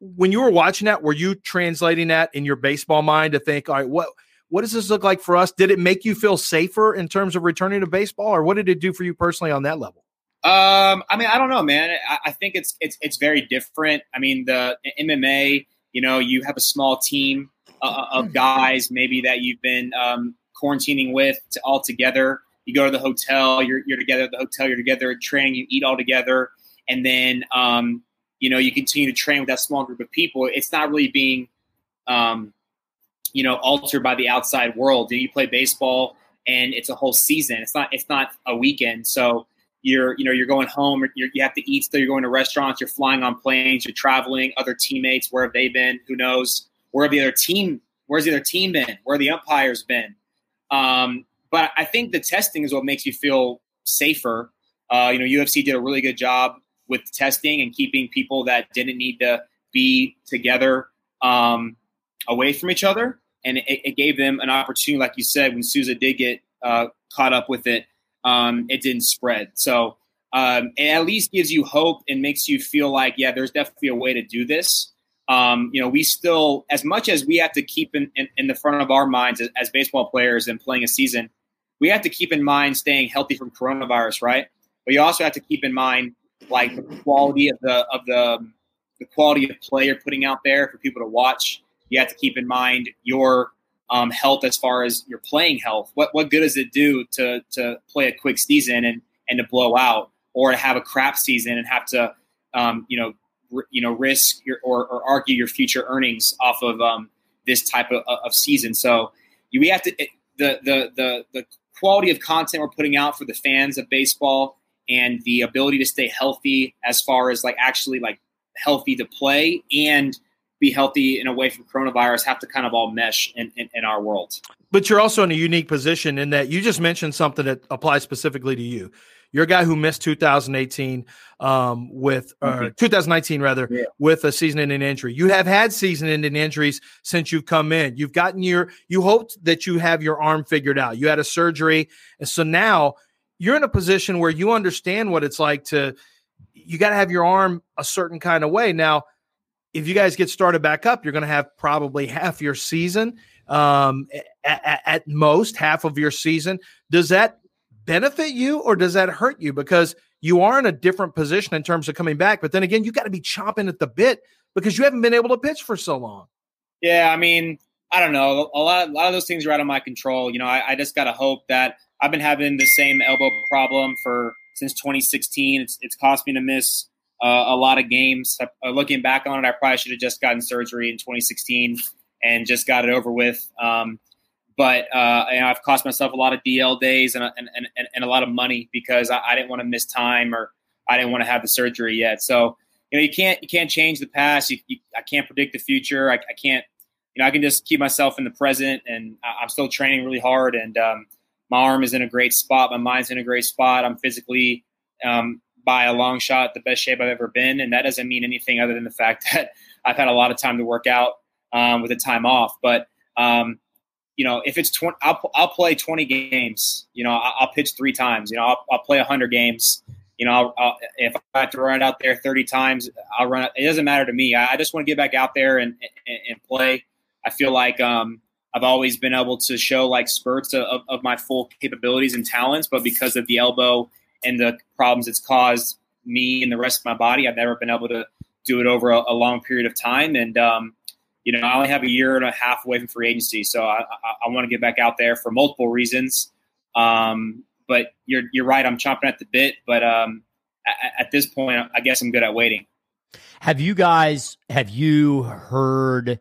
When you were watching that, were you translating that in your baseball mind to think, all right, what what does this look like for us? Did it make you feel safer in terms of returning to baseball, or what did it do for you personally on that level? Um, I mean, I don't know, man. I, I think it's it's it's very different. I mean, the MMA, you know, you have a small team uh, of hmm. guys maybe that you've been um, quarantining with to, all together. You go to the hotel, you're, you're together at the hotel, you're together at training, you eat all together, and then um, you know you continue to train with that small group of people. It's not really being um, you know altered by the outside world. You play baseball, and it's a whole season. It's not it's not a weekend. So you're you know you're going home. you have to eat. So you're going to restaurants. You're flying on planes. You're traveling. Other teammates. Where have they been? Who knows? Where have the other team? Where's the other team been? Where the umpires been? Um, but I think the testing is what makes you feel safer. Uh, you know, UFC did a really good job with testing and keeping people that didn't need to be together um, away from each other, and it, it, gave them an opportunity, like you said, when Souza did get uh, caught up with it, um, it didn't spread. So um, it at least gives you hope and makes you feel like, yeah, there's definitely a way to do this. Um, you know, we still, as much as we have to keep in, in, in the front of our minds as, as, baseball players and playing a season, we have to keep in mind staying healthy from coronavirus, right? But you also have to keep in mind like the quality of the of the the quality of play you're putting out there for people to watch. You have to keep in mind your um, health as far as your playing health. What what good does it do to to play a quick season and and to blow out, or to have a crap season and have to um, you know r- you know risk your or, or, argue your future earnings off of um, this type of, of season. So we have to it, the the the the quality of content we're putting out for the fans of baseball and the ability to stay healthy as far as like actually like healthy to play and be healthy and away from coronavirus have to kind of all mesh in, in, in, our world. But you're also in a unique position in that you just mentioned something that applies specifically to you. You're a guy who missed 2018 um, with mm-hmm. 2019 rather yeah. with a season-ending injury. You have had season-ending injuries since you've come in. You've gotten your you hoped that you have your arm figured out. You had a surgery, and so now you're in a position where you understand what it's like to you got to have your arm a certain kind of way. Now, if you guys get started back up, you're going to have probably half your season, um, at, at, most half of your season. Does that benefit you or does that hurt you? Because you are in a different position in terms of coming back. But then again, you got to be chomping at the bit because you haven't been able to pitch for so long. Yeah, I mean, I don't know. A lot, a lot of those things are out of my control. You know, I, I just got to hope that I've been having the same elbow problem for since 2016. It's it's cost me to miss uh, a lot of games. Uh, looking back on it, I probably should have just gotten surgery in 2016 and just got it over with. Um, but uh, I've cost myself a lot of DL days and, and, and, and a lot of money because I, I didn't want to miss time or I didn't want to have the surgery yet. So you know, you can't you can't change the past. You, you, I can't predict the future. I, I, can't. You know, I can just keep myself in the present, and I'm still training really hard. And um, my arm is in a great spot. My mind's in a great spot. I'm physically, um, by a long shot, the best shape I've ever been. And that doesn't mean anything other than the fact that I've had a lot of time to work out um, with the time off. But, um, you know, if it's 20, I'll, I'll play 20 games. You know, I'll, I'll pitch three times. You know, I'll, I'll play 100 games. You know, I'll, I'll, if I have to run out there 30 times, I'll run it. Doesn't matter to me. I, I just want to get back out there and, and, and play. I feel like, um, I've always been able to show like spurts of, of my full capabilities and talents, but because of the elbow and the problems it's caused me and the rest of my body, I've never been able to do it over a, a long period of time. And um, you know, I only have a year and a half away from free agency, so I, I, I want to get back out there for multiple reasons. Um, but you're you're right, I'm chomping at the bit. But um, at, at this point, I guess I'm good at waiting. Have you guys have you heard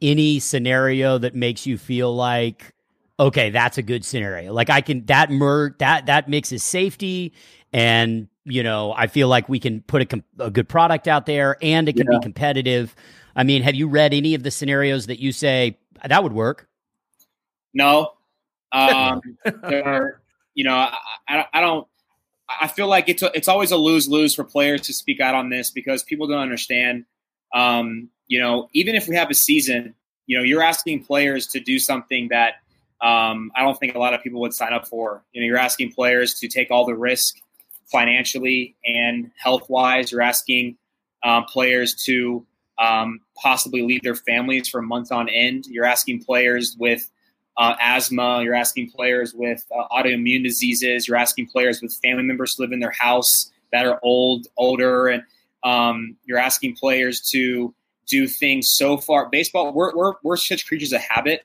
any scenario that makes you feel like okay that's a good scenario. Like i can that mer that that mixes safety and you know i feel like we can put a, com- a good product out there and it can yeah. be competitive. I mean have you read any of the scenarios that you say that would work no. Um you know I, I, I don't i feel like it's a, it's always a lose lose for players to speak out on this because people don't understand. Um you know, even if we have a season, you know, you're asking players to do something that um, I don't think a lot of people would sign up for. You know, you're asking players to take all the risk financially and health wise. You're asking um, players to um, possibly leave their families for months on end. You're asking players with uh, asthma. You're asking players with uh, autoimmune diseases. You're asking players with family members to live in their house that are old, older, and um, you're asking players to do things so far. Baseball, we're, we're, we're such creatures of habit.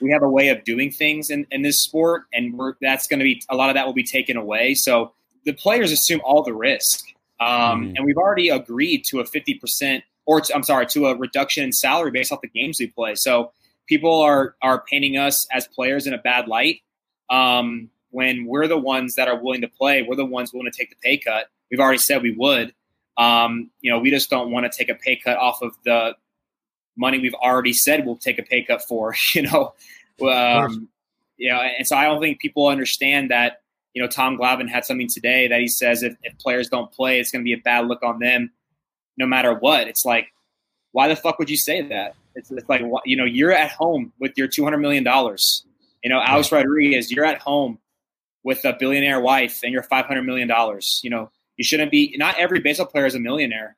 We have a way of doing things in, in this sport, and we're, that's going to be a lot of that will be taken away. So the players assume all the risk. Um, mm. And we've already agreed to a 50% or to, I'm sorry, to a reduction in salary based off the games we play. So people are, are painting us as players in a bad light. Um, when we're the ones that are willing to play, we're the ones willing to take the pay cut. We've already said we would. Um, you know, we just don't want to take a pay cut off of the money we've already said we'll take a pay cut for. You know, um, you know, and so I don't think people understand that. You know, Tom Glavine had something today that he says if, if players don't play, it's going to be a bad look on them, no matter what. It's like, why the fuck would you say that? It's, it's like, you know, you're at home with your two hundred million dollars. You know, Alex Rodriguez, you're at home with a billionaire wife and you're five hundred million dollars. You know, you shouldn't be. Not every baseball player is a millionaire.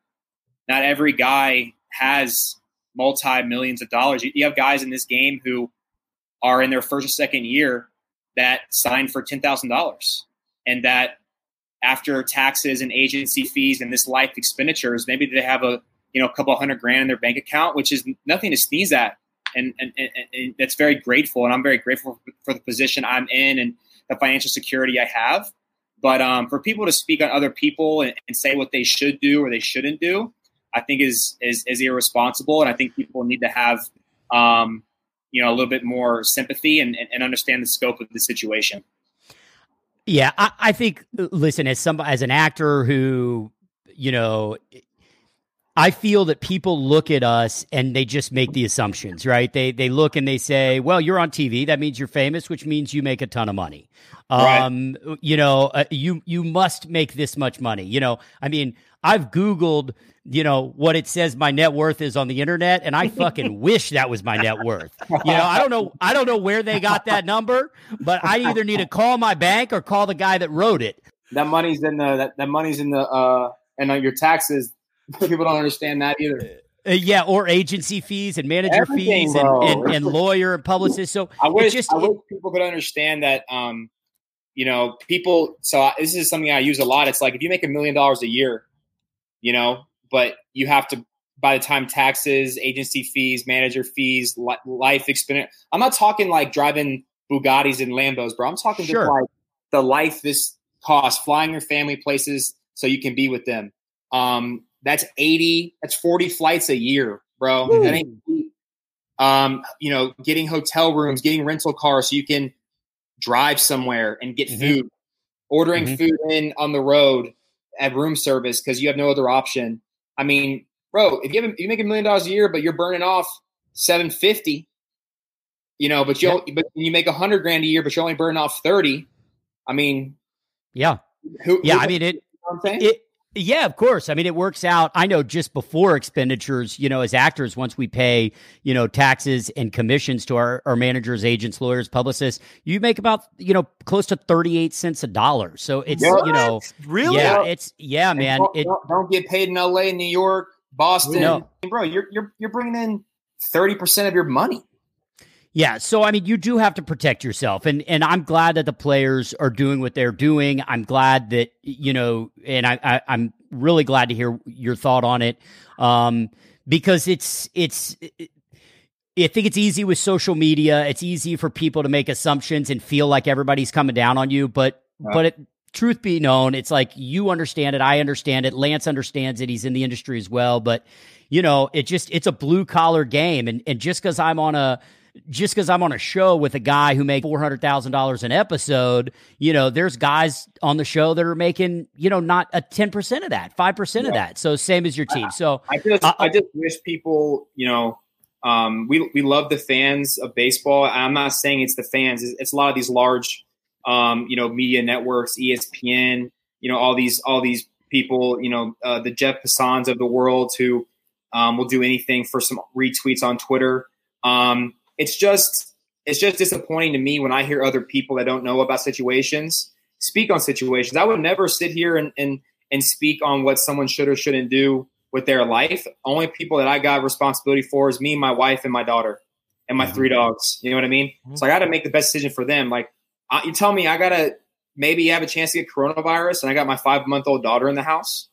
Not every guy has multi millions of dollars. You, you have guys in this game who are in their first or second year that signed for ten thousand dollars, and that after taxes and agency fees and this life expenditures, maybe they have a you know a couple hundred grand in their bank account, which is nothing to sneeze at, and and, and, and that's very grateful, and I'm very grateful for the position I'm in and the financial security I have. But um, for people to speak on other people and, and say what they should do or they shouldn't do, I think is is, is irresponsible, and I think people need to have um, you know a little bit more sympathy and, and understand the scope of the situation. Yeah, I, I think. Listen, as some as an actor who you know I feel that people look at us and they just make the assumptions, right? They they look and they say, "Well, you're on TV. That means you're famous, which means you make a ton of money." Um, right. you know, uh, you you must make this much money. You know, I mean, I've googled, you know, what it says my net worth is on the internet and I fucking wish that was my net worth. You know, I don't know I don't know where they got that number, but I either need to call my bank or call the guy that wrote it. That money's in the that, that money's in the uh and uh, your taxes People don't understand that either. Uh, yeah, or agency fees and manager Everything, fees and, and, and, lawyer and publicist. So I wish, just, I wish people could understand that. Um, you know, people. So I, this is something I use a lot. It's like if you make a million dollars a year, you know, but you have to by the time taxes, agency fees, manager fees, li- life expense. I'm not talking like driving Bugattis and Lambos, bro. I'm talking sure. just like the life this costs, flying your family places so you can be with them. Um, that's 80, that's 40 flights a year, bro. Ooh. That ain't um, you know, getting hotel rooms, getting rental cars so you can drive somewhere and get mm-hmm. food, ordering mm-hmm. food in on the road at room service because you have no other option. I mean, bro, if you have, you make a million dollars a year, but you're burning off 750, you know, but you yeah. but you make a hundred grand a year, but you're only burn off 30. I mean, yeah, who, yeah. Who, I mean, it, you know it, yeah, of course. I mean, it works out. I know just before expenditures, you know, as actors, once we pay, you know, taxes and commissions to our, our managers, agents, lawyers, publicists, you make about, you know, close to 38 cents a dollar. So it's, what? you know, really? Yeah, it's, yeah, man. Don't, it, don't, get paid in LA, New York, Boston. No. Bro, you're, you're, you're bringing in 30% of your money. Yeah, so I mean, you do have to protect yourself, and and I'm glad that the players are doing what they're doing. I'm glad that you know, and I, I am really glad to hear your thought on it, um, because it's it's. It, I think it's easy with social media. It's easy for people to make assumptions and feel like everybody's coming down on you. But but it, truth be known, it's like you understand it, I understand it, Lance understands it. He's in the industry as well. But you know, it just it's a blue collar game, and and just because I'm on a just because I'm on a show with a guy who makes four hundred thousand dollars an episode, you know, there's guys on the show that are making, you know, not a ten percent of that, five percent yeah. of that. So same as your team. So I just, uh, I just wish people, you know, um, we we love the fans of baseball. I'm not saying it's the fans. It's, it's a lot of these large, um, you know, media networks, ESPN, you know, all these all these people, you know, uh, the Jeff Passans of the world who um, will do anything for some retweets on Twitter. Um, it's just it's just disappointing to me when I hear other people that don't know about situations speak on situations. I would never sit here and and, and speak on what someone should or shouldn't do with their life. Only people that I got responsibility for is me, my wife, and my daughter, and my mm-hmm. three dogs. You know what I mean? Mm-hmm. So I got to make the best decision for them. Like I, you tell me, I gotta maybe have a chance to get coronavirus, and I got my five month old daughter in the house.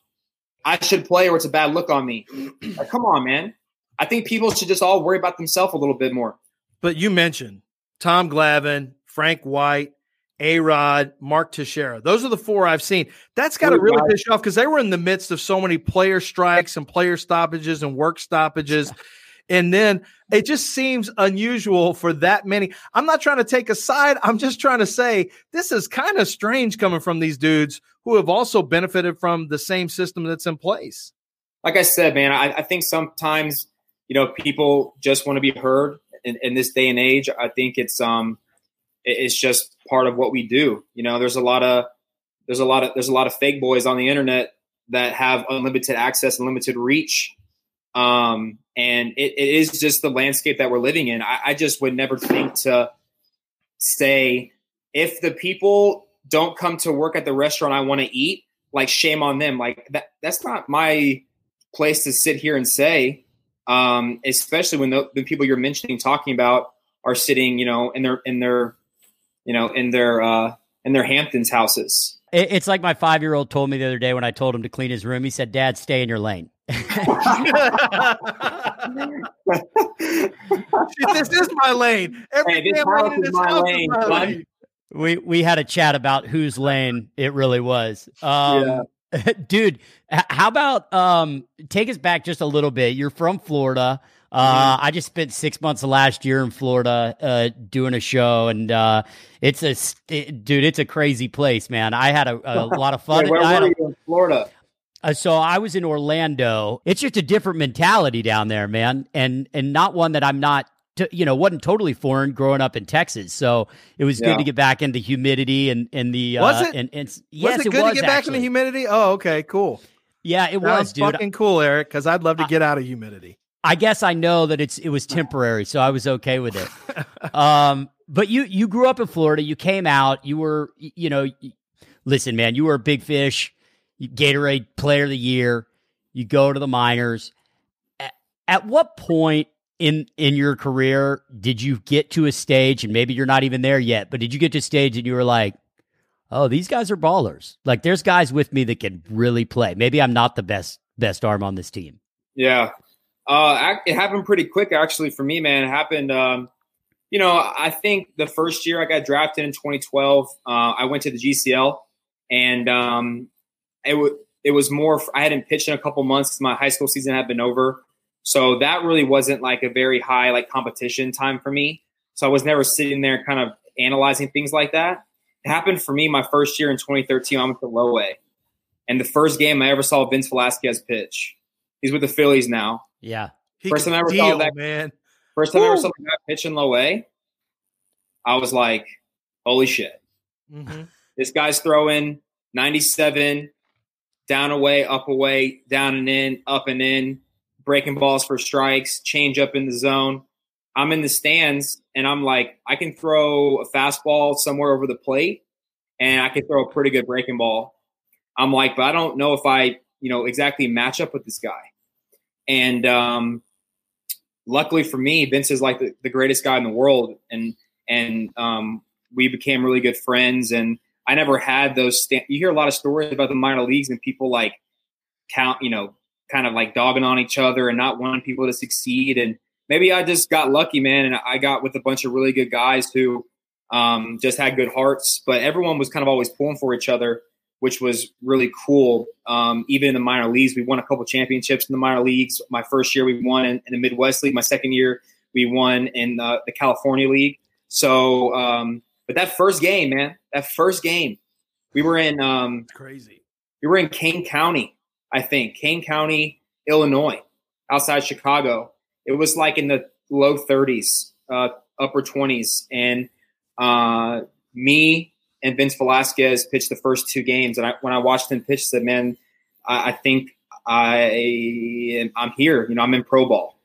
I should play, or it's a bad look on me. like, come on, man. I think people should just all worry about themselves a little bit more. But you mentioned Tom Glavine, Frank White, A Rod, Mark Teixeira. Those are the four I've seen. That's got to really piss off because they were in the midst of so many player strikes and player stoppages and work stoppages. And then it just seems unusual for that many. I'm not trying to take a side. I'm just trying to say this is kind of strange coming from these dudes who have also benefited from the same system that's in place. Like I said, man, I, I think sometimes, you know, people just want to be heard in, in, this day and age. I think it's um, it's just part of what we do. You know, there's a lot of there's a lot of there's a lot of fake boys on the internet that have unlimited access and limited reach. Um, and it, it is just the landscape that we're living in. I, I just would never think to say if the people don't come to work at the restaurant I want to eat, like shame on them. Like that that's not my place to sit here and say. Um, especially when the, the people you're mentioning talking about are sitting, you know, in their in their you know, in their uh in their Hamptons houses. It's like my five year old told me the other day when I told him to clean his room. He said, "Dad, stay in your lane." this is my lane. Every Hey, damn lane in is this my house lane, is my lane. We we had a chat about whose lane it really was. Um, dude, how about um take us back just a little bit. You're from Florida. Uh, I just spent six months last year in Florida uh, doing a show, and uh, it's a st- dude. It's a crazy place, man. I had a, a lot of fun. Wait, where were you in Florida? uh, so I was in Orlando. It's just a different mentality down there, man, and and not one that I'm not, t- you know, wasn't totally foreign growing up in Texas. So it was Yeah. good to get back into humidity and and the uh, Was it? And, and yes, was it good was to get back in the humidity? Oh, okay, cool. Yeah, it Sounds was, dude. fucking cool, Eric. Because I'd love to I- get out of humidity. I guess I know that it's it was temporary, so I was okay with it. um, but you you grew up in Florida. You came out. You were you know, listen, man. You were a big fish. Gatorade Player of the Year. You go to the minors. At, at what point in in your career did you get to a stage, and maybe you're not even there yet, but did you get to a stage and you were like, "Oh, these guys are ballers. Like, there's guys with me that can really play. Maybe I'm not the best best arm on this team." Yeah. Uh, it happened pretty quick, actually, for me, man. It happened, um, you know, I think the first year I got drafted in 2012, uh, I went to the GCL, and um, it, w- it was more, I hadn't pitched in a couple months my high school season had been over. So that really wasn't like a very high like competition time for me. So I was never sitting there kind of analyzing things like that. It happened for me my first year in 2013. I went to low A. And the first game I ever saw Vince Velasquez pitch. He's with the Phillies now. Yeah. He First time I ever saw deal, that- man. First time I ever saw the guy pitch in low A, I was like, holy shit. Mhm. This guy's throwing 97, down away, up away, down and in, up and in, breaking balls for strikes, change up in the zone. I'm in the stands and I'm like, I can throw a fastball somewhere over the plate and I can throw a pretty good breaking ball. I'm like, but I don't know if I, you know, exactly match up with this guy. And um, luckily for me, Vince is like the, the greatest guy in the world, and and um, we became really good friends. And I never had those. Sta- you hear a lot of stories about the minor leagues and people like count, you know, kind of like dogging on each other and not wanting people to succeed. And maybe I just got lucky, man, and I got with a bunch of really good guys who um, just had good hearts. But everyone was kind of always pulling for each other, which was really cool. Um, even in the minor leagues, we won a couple championships in the minor leagues. My first year, we won in, in the Midwest League. My second year, we won in uh, the California League. So, um, but that first game, man, that first game, we were in um, Crazy. we were in Kane County, I think, Kane County, Illinois, outside Chicago. It was like in the low 30s, uh, upper 20s, and uh, me and Vince Velasquez pitched the first two games. And I, when I watched him pitch, I said, "Man, I, I think I am, I'm here. You know, I'm in pro ball."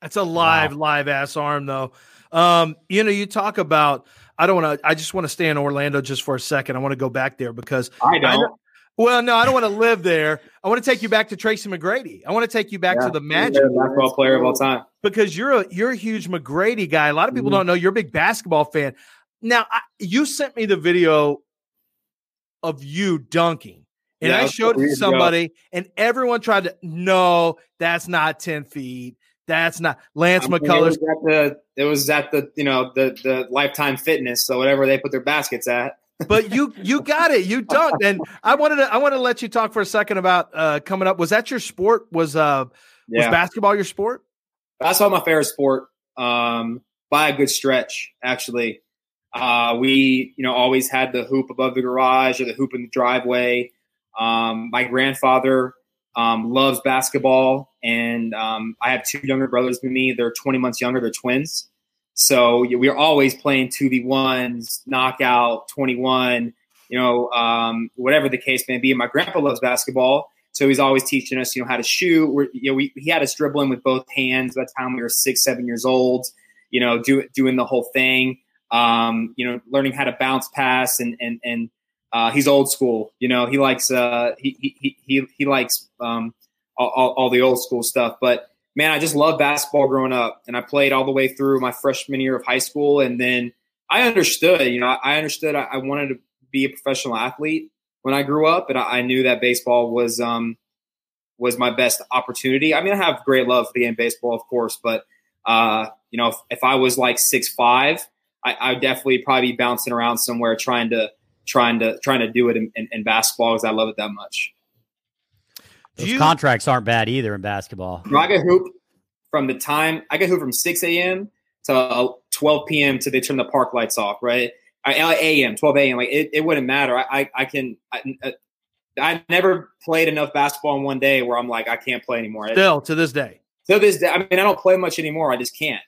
That's a live, live ass arm though. Um, you know, you talk about. I don't want to. I just want to stay in Orlando just for a second. I want to go back there because I don't. know- Well, no, I don't want to live there. I want to take you back to Tracy McGrady. I want to take you back Yeah, to the Magic basketball player of all time. because you're a you're a huge McGrady guy. A lot of people Mhm. don't know you're a big basketball fan. Now, I, you sent me the video of you dunking, and Yeah, I showed it to somebody, and everyone tried to. No, that's not ten feet. That's not Lance I mean, McCullers. It was at the it was at the you know the the Lifetime Fitness, so whatever they put their baskets at. But you you got it. You dunked, and I wanted to I want to let you talk for a second about uh, coming up. Was that your sport? Was uh was basketball your sport? that's all my favorite sport um, by a good stretch. Actually, uh, we you know always had the hoop above the garage or the hoop in the driveway. Um, my grandfather um, loves basketball, and um, I have two younger brothers than me. They're 20 months younger. They're twins. So we are always playing two v ones, knockout, twenty one, you know, um, whatever the case may be. And my grandpa loves basketball, so he's always teaching us, you know, how to shoot. We're, you know, we, he had us dribbling with both hands by the time we were six, seven years old. You know, do, doing the whole thing. Um, you know, learning how to bounce pass and and and uh, he's old school. You know, he likes uh, he, he he he likes um, all, all, all the old school stuff. But man, I just loved basketball growing up, and I played all the way through my freshman year of high school, and then I understood. You know, I understood I, wanted to be a professional athlete when I grew up, and I, I knew that baseball was um, was my best opportunity. I mean, I have great love for the game baseball, of course, but uh, you know, if, if I was like six five, I, I would definitely probably be bouncing around somewhere trying to trying to trying to do it in, in, in basketball because I love it that much. Those you, contracts aren't bad either in basketball. I get hoop from the time I get hoop from six a.m. to twelve p.m. to they turn the park lights off. Right, I, a.m. twelve a.m. Like it, it wouldn't matter. I I, I can. I, uh, I never played enough basketball in one day where I'm like I can't play anymore. Still to this day. To this day, I mean I don't play much anymore. I just can't.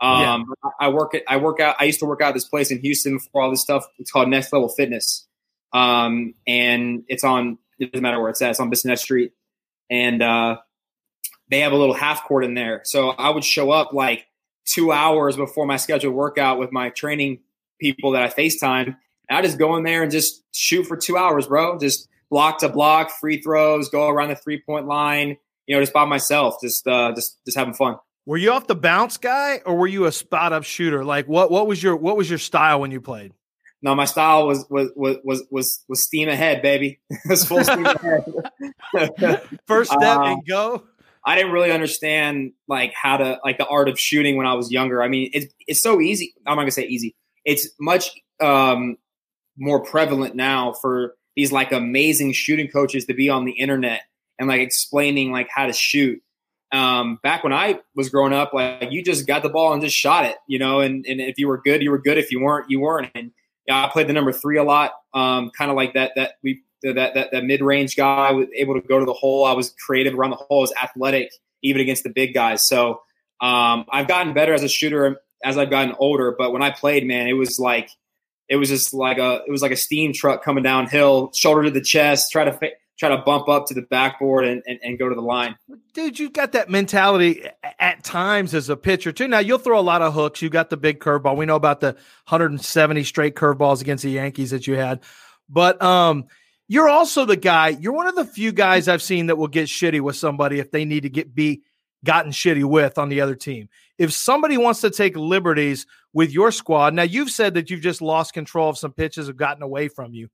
Um, yeah. I work at I work out. I used to work out this place in Houston for all this stuff. It's called Next Level Fitness, um, and it's on. It doesn't matter where it's at. It's on Bissonnet Street, and uh, they have a little half court in there. So I would show up like two hours before my scheduled workout with my training people that I FaceTime. I just go in there and just shoot for two hours, bro. Just block to block, free throws, go around the three point line. You know, just by myself, just uh, just just having fun. Were you off the bounce guy or were you a spot up shooter? Like what what was your what was your style when you played? No, my style was was was was was, steam ahead, baby. was full steam ahead. First step uh, and go. I didn't really understand like how to like the art of shooting when I was younger. I mean, it's it's so easy. I'm not gonna say easy. It's much um, more prevalent now for these like amazing shooting coaches to be on the internet and like explaining like how to shoot um, back when I was growing up, like you just got the ball and just shot it, you know, and, and if you were good, you were good. If you weren't, you weren't. And yeah, I played the number three a lot, um, kind of like that, that we, that, that, that mid range guy was able to go to the hole. I was creative around the hole. I was athletic, even against the big guys. So, um, I've gotten better as a shooter as I've gotten older, but when I played, man, it was like, it was just like a, it was like a steam truck coming downhill, shoulder to the chest, try to, try to bump up to the backboard and, and, and go to the line. Dude, you've got that mentality at times as a pitcher too. Now you'll throw a lot of hooks. You got the big curveball. We know about the 170 straight curveballs against the Yankees that you had, but um, you're also the guy. You're one of the few guys I've seen that will get shitty with somebody if they need to get be gotten shitty with on the other team. If somebody wants to take liberties with your squad, now you've said that you've just lost control of some pitches have gotten away from you.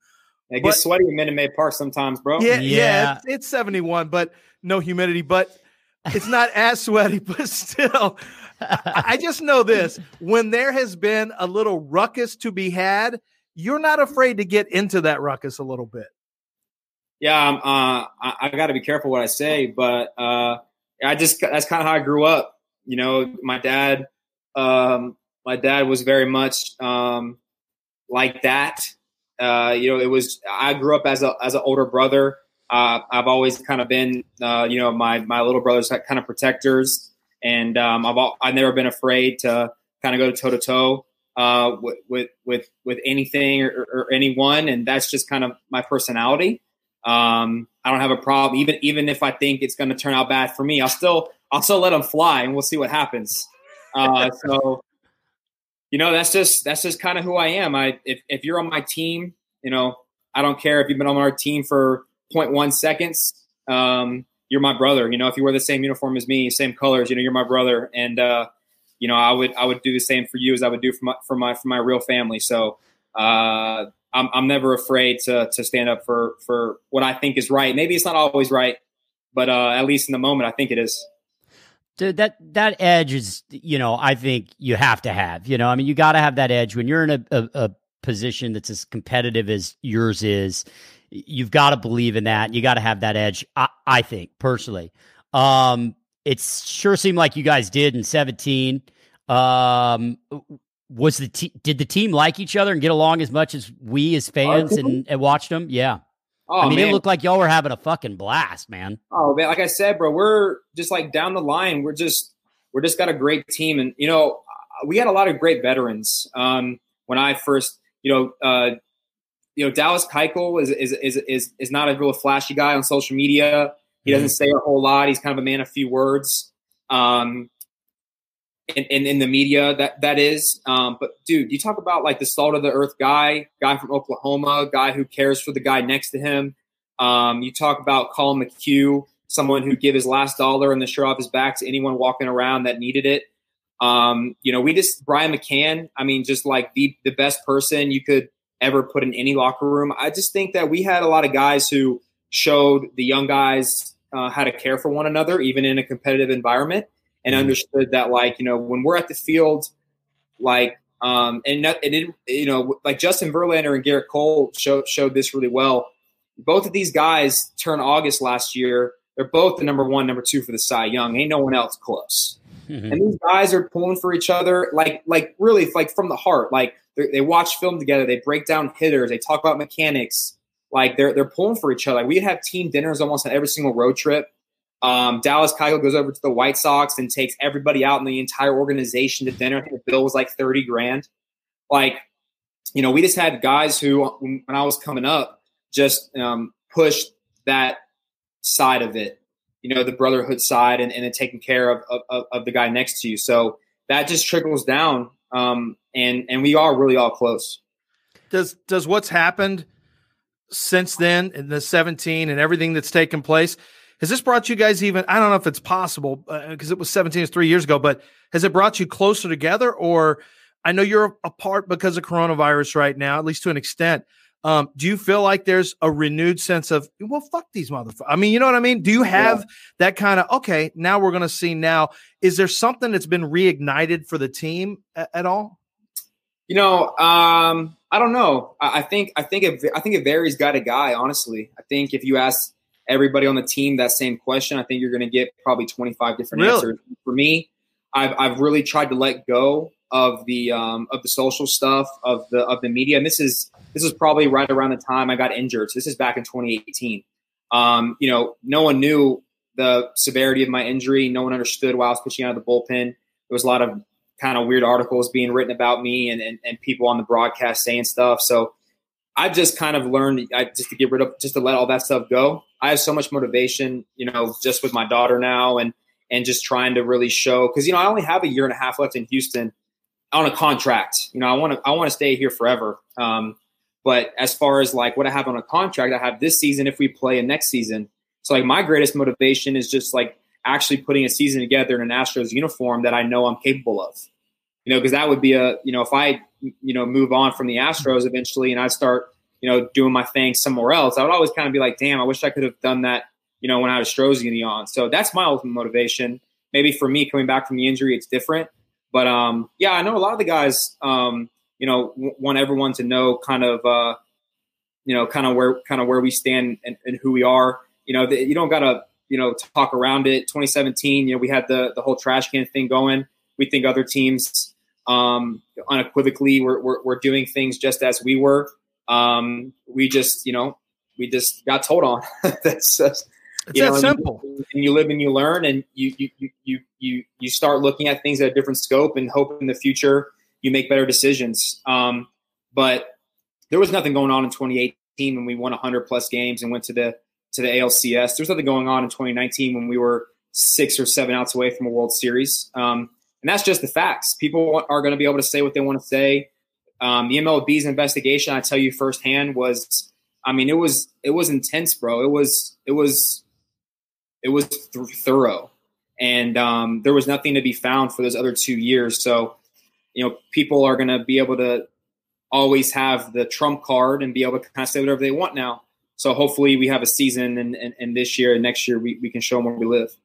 It gets but, sweaty in Minute Maid Park sometimes, bro. Yeah, yeah, yeah it's, it's 71, but no humidity. But it's not as sweaty, but still. I just know this when there has been a little ruckus to be had, you're not afraid to get into that ruckus a little bit. Yeah, um, uh, I, I got to be careful what I say, but uh, I just that's kind of how I grew up. You know, my dad, um, my dad was very much um, like that. Uh, you know, it was I grew up as a as an older brother. Uh, I've always kind of been, uh, you know, my my little brothers kind of protectors, and um, I've all, I've never been afraid to kind of go toe to toe with with with anything or, or, anyone, and that's just kind of my personality. Um, I don't have a problem, even even if I think it's going to turn out bad for me. I'll still I'll still let them fly, and we'll see what happens. Uh, so you know, that's just that's just kind of who I am. I if if you're on my team, you know, I don't care if you've been on our team for 0.1 seconds. Um, you're my brother. You know, if you wear the same uniform as me, same colors, you know, you're my brother. And uh, you know, I would I would do the same for you as I would do for my for my for my real family. So uh, I'm I'm never afraid to to stand up for for what I think is right. Maybe it's not always right, but uh, at least in the moment, I think it is. Dude, that that edge is, you know, I think you have to have. You know, I mean, you got to have that edge when you're in a, a, a position that's as competitive as yours is. You've got to believe in that. You got to have that edge. I, I think personally, um, it sure seemed like you guys did in 17. Um, was the te- did the team like each other and get along as much as we as fans and, and watched them? Yeah. Oh, I mean, man. it looked like y'all were having a fucking blast, man. Oh man, like I said, bro, we're just like down the line. We're just we're just got a great team, and you know, we had a lot of great veterans. Um, when I first, you know, uh, you know, Dallas Keuchel is, is is is is not a real flashy guy on social media. He doesn't say a whole lot. He's kind of a man of few words. Um, in, in, in the media that that is. Um, but dude, you talk about like the salt of the earth guy, guy from Oklahoma, guy who cares for the guy next to him. Um, you talk about Collin McHugh, someone who'd give his last dollar and the shirt off his back to anyone walking around that needed it. Um, you know, we just Brian McCann. I mean, just like the the best person you could ever put in any locker room. I just think that we had a lot of guys who showed the young guys uh, how to care for one another, even in a competitive environment and mm-hmm. understood that like you know when we're at the field like um and, and it, you know like Justin Verlander and Gerrit Cole showed showed this really well. Both of these guys turned August last year. They're both the number one, number two for the Cy Young. Ain't no one else close. Mm-hmm. And these guys are pulling for each other, like like really like from the heart. Like they watch film together, they break down hitters, they talk about mechanics. Like they're they're pulling for each other. Like we have team dinners almost on every single road trip. Um, Dallas Keuchel goes over to the White Sox and takes everybody out in the entire organization to dinner. The bill was like 30 grand. Like, you know, we just had guys who, when I was coming up, just um, pushed that side of it, you know, the brotherhood side and, and then taking care of, of, of the guy next to you. So that just trickles down. Um, and, and we are really all close. Does, does what's happened since then in the 17 and everything that's taken place – has this brought you guys even? I don't know if it's possible because uh, it was 17 is three years ago, but has it brought you closer together? Or I know you're apart because of coronavirus right now, at least to an extent. Um, do you feel like there's a renewed sense of well, fuck these motherfuckers? I mean, you know what I mean? Do you have yeah. that kind of okay? Now we're going to see. Now, is there something that's been reignited for the team at, at all? You know, um, I don't know. I, I think I think it I think it varies guy to guy. Honestly, I think if you ask everybody on the team that same question, I think you're going to get probably 25 different really? answers. For me, I've, I've really tried to let go of the um, of the social stuff of the of the media, and this is this is probably right around the time I got injured. So this is back in 2018. Um, you know, no one knew the severity of my injury. No one understood why I was pitching out of the bullpen. There was a lot of kind of weird articles being written about me and, and, and people on the broadcast saying stuff. So I've just kind of learned I, just to get rid of, just to let all that stuff go. I have so much motivation, you know, just with my daughter now and and just trying to really show because you know I only have a year and a half left in Houston on a contract. You know, I want to I want to stay here forever. Um, but as far as like what I have on a contract, I have this season if we play and next season. So like my greatest motivation is just like actually putting a season together in an Astros uniform that I know I'm capable of. You know, because that would be a you know if I you know, move on from the Astros eventually and I start, you know, doing my thing somewhere else, I would always kind of be like, damn, I wish I could have done that, you know, when I was Strozing on. So that's my ultimate motivation. Maybe for me coming back from the injury, it's different. But um, yeah, I know a lot of the guys, um, you know, w- want everyone to know kind of, uh, you know, kind of where kind of where we stand and, and who we are. You know, the, you don't gotta, you know, talk around it. 2017, you know, we had the the whole trash can thing going. We think other teams um, unequivocally we're, we're, we're, doing things just as we were. Um, we just, you know, we just got told on. That's it's that know, simple. And you, and you, live and you learn, and you you you you you start looking at things at a different scope, and hope in the future you make better decisions. Um, but there was nothing going on in 2018 when we won 100 plus games and went to the to the ALCS. There's nothing going on in 2019 when we were six or seven outs away from a World Series. Um, and that's just the facts. People are going to be able to say what they want to say. Um, the MLB's investigation, I tell you firsthand, was, I mean, it was it was intense, bro. It was it was it was th- thorough, and um, there was nothing to be found for those other two years. So, you know, people are going to be able to always have the trump card and be able to kind of say whatever they want now. So hopefully we have a season and, and, and this year and next year we, we can show them where we live.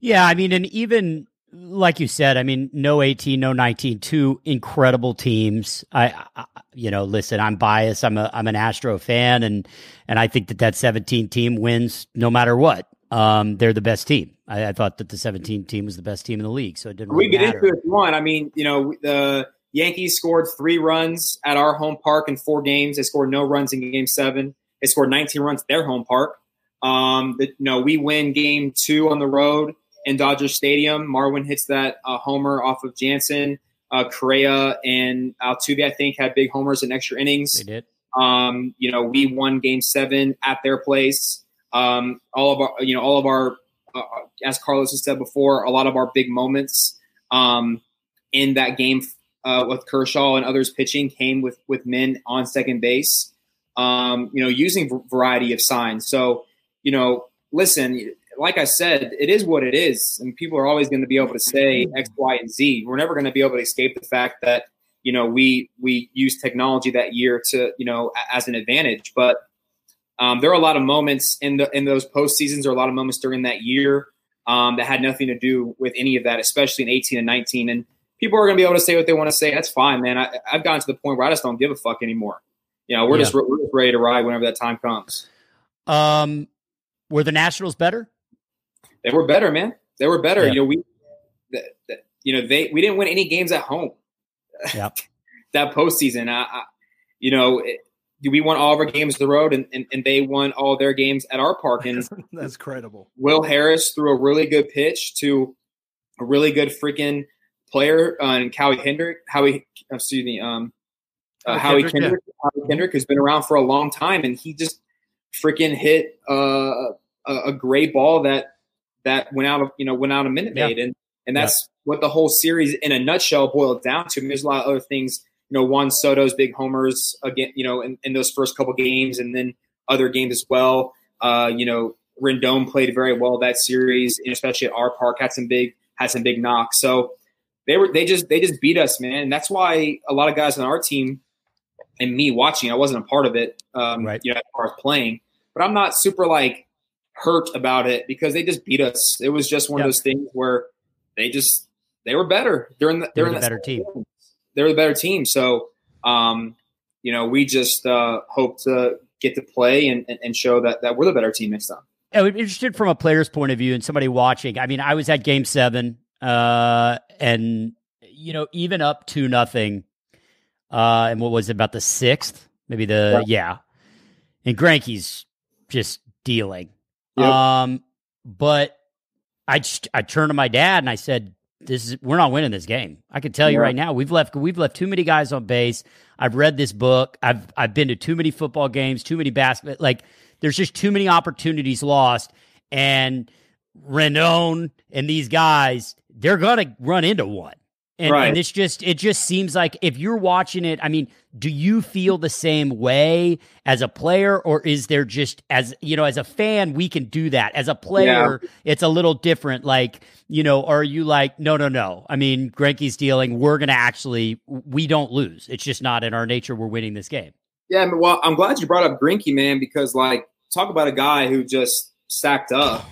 Yeah, I mean, and even like you said, I mean, no 18, no 19, two incredible teams. I, I, you know, listen, I'm biased. I'm a, I'm an Astro fan and, and I think that that 17 team wins no matter what. Um, they're the best team. I, I, thought that the 17 team was the best team in the league. So it didn't really We get matter. into it if you want. I mean, you know, the Yankees scored three runs at our home park in four games. They scored no runs in game seven. They scored 19 runs at their home park. Um, but, you know, we win game two on the road in Dodger Stadium. Marwin hits that uh, homer off of Jansen. Uh, Correa and Altuve, I think, had big homers in extra innings. They did. Um, you know, we won Game Seven at their place. Um, all of our, you know, all of our, uh, as Carlos has said before, a lot of our big moments um, in that game uh, with Kershaw and others pitching came with with men on second base. Um, you know, using v- variety of signs. So, you know, listen, like I said, it is what it is, and people are always going to be able to say X, Y, and Z. We're never going to be able to escape the fact that you know we we use technology that year to you know as an advantage, but um, there are a lot of moments in the in those postseasons. There are a lot of moments during that year um, that had nothing to do with any of that, especially in 18 and 19. And people are going to be able to say what they want to say. That's fine, man. I, have gotten to the point where I just don't give a fuck anymore. You know, we're yeah. just we're just ready to ride whenever that time comes. Um, were the Nationals better? They were better, man. They were better. Yeah. You know, we, the, the, you know, they we didn't win any games at home. Yeah. that postseason, I, I you know, it, we won all of our games the road, and, and, and they won all their games at our park. And that's credible. Will Harris threw a really good pitch to a really good freaking player on uh, Howie Kendrick. Howie, excuse me, um, uh, Howie Kendrick, Kendrick, yeah. Howie Kendrick has been around for a long time, and he just freaking hit uh, a, a great ball that that went out of you know went out a minute yeah. and and that's yeah. what the whole series in a nutshell boiled down to. I mean, there's a lot of other things. You know, Juan Soto's big homers again. You know, in, in those first couple games, and then other games as well. Uh, you know, Rendon played very well that series, and especially at our park had some big had some big knocks. So they were they just they just beat us, man. And that's why a lot of guys on our team and me watching, I wasn't a part of it, um, right. you know, as far as playing, but I'm not super like hurt about it because they just beat us. It was just one yep. of those things where they just they were better during the during the better team. They were the better team. So um, you know, we just uh, hope to get to play and, and, and show that that we're the better team next time. I'm interested from a player's point of view and somebody watching. I mean, I was at Game Seven, uh, and you know, even up to nothing. Uh, and what was it about the sixth? Maybe the yeah. yeah. And Greinke's just dealing. Yep. Um, but I just, I turned to my dad and I said, "This is we're not winning this game. I can tell you right now. We've left we've left too many guys on base. I've read this book. I've I've been to too many football games, too many basketball. Like there's just too many opportunities lost. And Rendon and these guys, they're gonna run into one. And, right. and it's just it just seems like if you're watching it, I mean, do you feel the same way as a player, or is there just as you know, as a fan, we can do that. As a player, yeah. it's a little different. Like, you know, are you like, no, no, no. I mean, Greinke's dealing, we're gonna actually we don't lose. It's just not in our nature. We're winning this game. Yeah, well, I'm glad you brought up Greinke, man, because like talk about a guy who just sacked up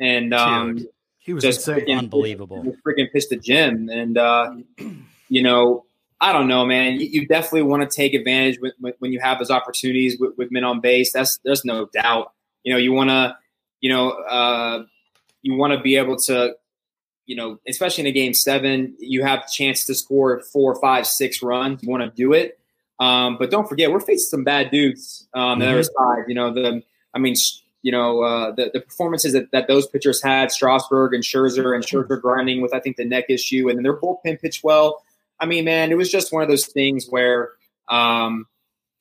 and um Dude he was just freaking, unbelievable. Freaking pissed the gym, and uh, you know, I don't know, man. You, you definitely want to take advantage with, with, when you have those opportunities with, with, men on base. That's there's no doubt. You know, you want to, you know, uh, you want to be able to, you know, especially in a game seven, you have a chance to score four, five, six runs. You want to do it, um, but don't forget we're facing some bad dudes on um, the mm-hmm. other side. You know, the I mean, you know, uh, the, the performances that, that those pitchers had, Strasburg and Scherzer, and Scherzer grinding with, I think, the neck issue, and then their bullpen pitched well. I mean, man, it was just one of those things where um,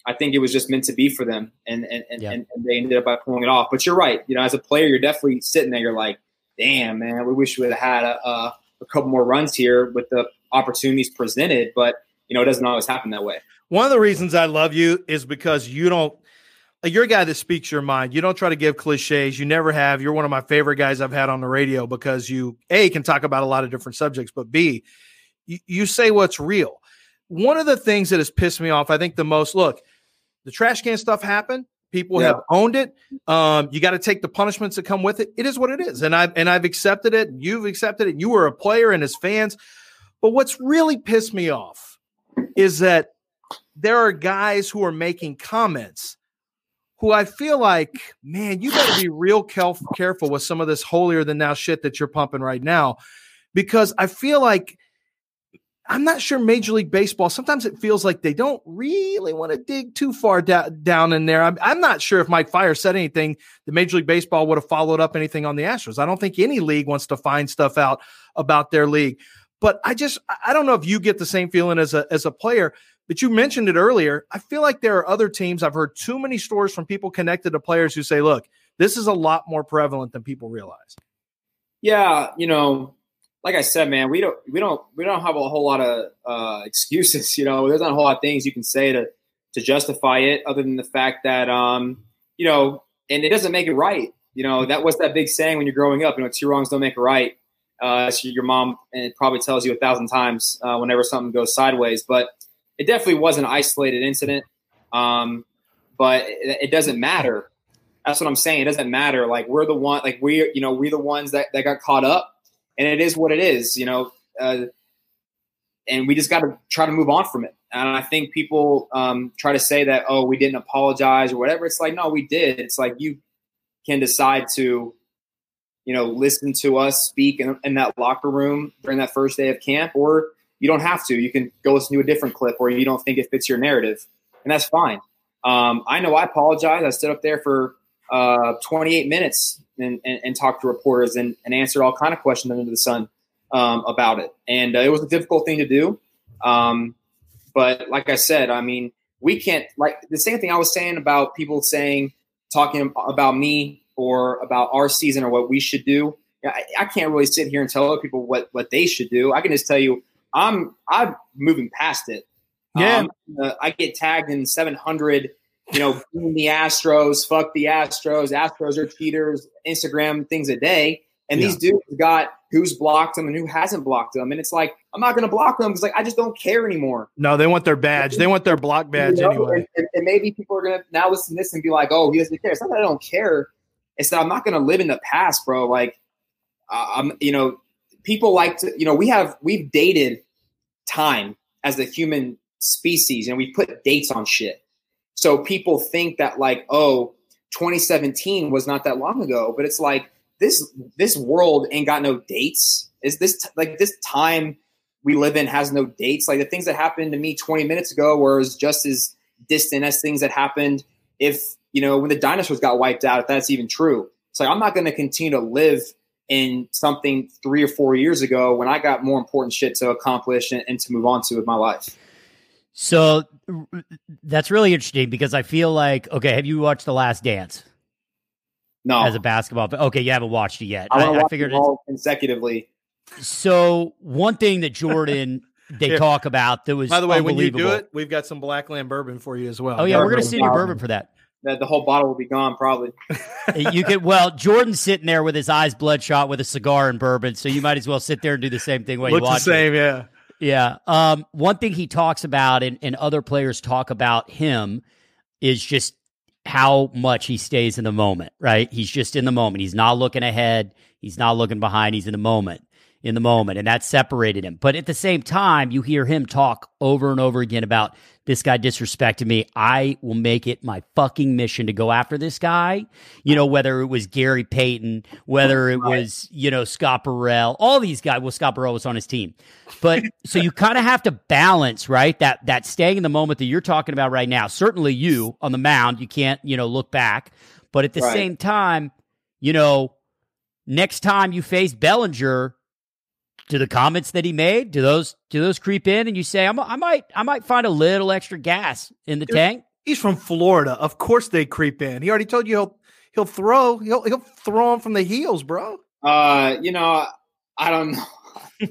I think it was just meant to be for them, and and, and, yeah. and, and they ended up by pulling it off. But you're right. You know, as a player, you're definitely sitting there. You're like, damn, man, we wish we would have had a, a, a couple more runs here with the opportunities presented. But you know, it doesn't always happen that way. One of the reasons I love you is because you don't you're a guy that speaks your mind. You don't try to give cliches. You never have. You're one of my favorite guys I've had on the radio because you a can talk about a lot of different subjects, but b you, you say what's real. One of the things that has pissed me off, I think the most. Look, the trash can stuff happened. People yeah. have owned it. Um, you got to take the punishments that come with it. It is what it is, and I've and I've accepted it. You've accepted it. You were a player and as fans. But what's really pissed me off is that there are guys who are making comments who I feel like, man, you got to be real careful with some of this holier than now shit that you're pumping right now, because I feel like I'm not sure Major League Baseball. Sometimes it feels like they don't really want to dig too far da- down in there. I'm, I'm not sure if Mike Fiers said anything that Major League Baseball would have followed up anything on the Astros. I don't think any league wants to find stuff out about their league. But I just I don't know if you get the same feeling as a as a player. But you mentioned it earlier. I feel like there are other teams. I've heard too many stories from people connected to players who say, "Look, this is a lot more prevalent than people realize." Yeah, you know, like I said, man, we don't we don't we don't have a whole lot of uh, excuses. You know, there's not a whole lot of things you can say to to justify it, other than the fact that um, you know, and it doesn't make it right. You know, that was that big saying when you're growing up. You know, two wrongs don't make a right. Uh, your mom and probably tells you a thousand times uh, whenever something goes sideways. But it definitely was an isolated incident. Um, but it, it doesn't matter. That's what I'm saying. It doesn't matter. Like we're the one. Like we, you know, we're the ones that that got caught up and it is what it is, you know. Uh, and we just got to try to move on from it. And I think people um, try to say that, oh, we didn't apologize or whatever. It's like, no, we did. It's like you can decide to, you know, listen to us speak in, in that locker room during that first day of camp, or you don't have to. You can go listen to a different clip where you don't think it fits your narrative, and that's fine. Um, I know I apologize. I stood up there for uh, 28 minutes and, and, and talked to reporters and, and answered all kind of questions under the sun um, about it. And uh, it was a difficult thing to do. Um, but like I said, I mean, we can't like the same thing I was saying about people saying talking about me or about our season or what we should do. I, I can't really sit here and tell other people what what they should do. I can just tell you, I'm I'm moving past it. Yeah, um, uh, I get tagged in 700 you know, the Astros, fuck the Astros, Astros are cheaters, Instagram things a day. And yeah. these dudes got who's blocked them and who hasn't blocked them. And it's like, I'm not going to block them because like, I just don't care anymore. No, they want their badge. They want their block badge you know? anyway. And, and, maybe people are going to now listen to this and be like, oh, he doesn't care. It's not that I don't care. It's that I'm not going to live in the past, bro. Like, uh, I'm, you know, people like to, you know, we have, we've dated time as a human species and we put dates on shit. So people think that like, oh, 2017 was not that long ago, but it's like this this world ain't got no dates. Is this like this time we live in has no dates? Like the things that happened to me 20 minutes ago were just as distant as things that happened if you know when the dinosaurs got wiped out. If that's even true, so like, I'm not going to continue to live in something three or four years ago when I got more important shit to accomplish and, and to move on to with my life. So that's really interesting because I feel like okay, have you watched The Last Dance? No, as a basketball. but Okay, you haven't watched it yet. I, I, I figured all consecutively. So one thing that Jordan they Here. talk about that was by the way when you do it, we've got some Blackland bourbon for you as well. Oh yeah, we're gonna send you bourbon for that. That the whole bottle will be gone probably. you could well, Jordan's sitting there with his eyes bloodshot with a cigar and bourbon, so you might as well sit there and do the same thing while Looks you watch. the same, it. yeah. Yeah. Um, one thing he talks about and, and other players talk about him is just how much he stays in the moment, right? He's just in the moment. He's not looking ahead. He's not looking behind. He's in the moment in the moment, and that separated him. But at the same time, you hear him talk over and over again about this guy disrespected me. I will make it my fucking mission to go after this guy. You know, whether it was Gary Payton, whether it was, you know, Scott Burrell, all these guys. Well, Scott Burrell was on his team. But so you kind of have to balance, right? That that staying in the moment that you're talking about right now. Certainly you on the mound, you can't, you know, look back. But at the right. same time, you know, next time you face Bellinger, do the comments that he made do those do those creep in and you say I'm, i might i might find a little extra gas in the tank he's from florida of course they creep in he already told you he'll he'll throw he'll he'll throw him from the heels bro uh you know i don't know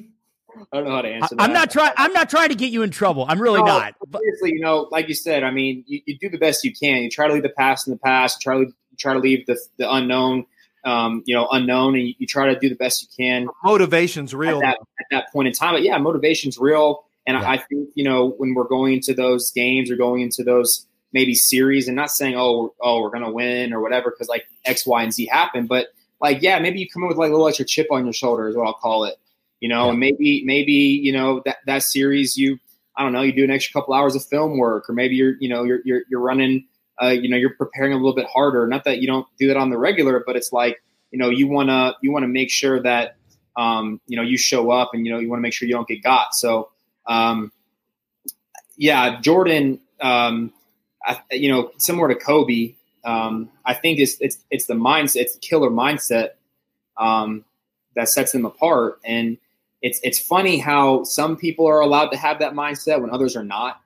I don't know how to answer I, am not trying. I'm not trying to get you in trouble. I'm really no, not. Seriously, you know, like you said, I mean, you, you, do the best you can. You try to leave the past in the past. You try to try to leave the the unknown um, you know, unknown, and you, you, try to do the best you can. Motivation's real at that, at that point in time. But yeah, motivation's real, and yeah. I, I think you know when we're going into those games or going into those maybe series, and not saying oh oh we're gonna win or whatever because like X, Y, and Z happen, but like yeah, maybe you come in with like a little extra chip on your shoulder is what I'll call it. You know, yeah. and maybe maybe you know that that series you I don't know you do an extra couple hours of film work, or maybe you're you know you're you're, you're running uh, you know you're preparing a little bit harder. Not that you don't do that on the regular, but it's like you know you want to you want to make sure that um, you know you show up and you know you want to make sure you don't get got. So Um, yeah, Jordan. Um, I, you know, similar to Kobe, um, I think it's it's it's the mindset, it's the killer mindset um, that sets them apart. And it's it's funny how some people are allowed to have that mindset when others are not.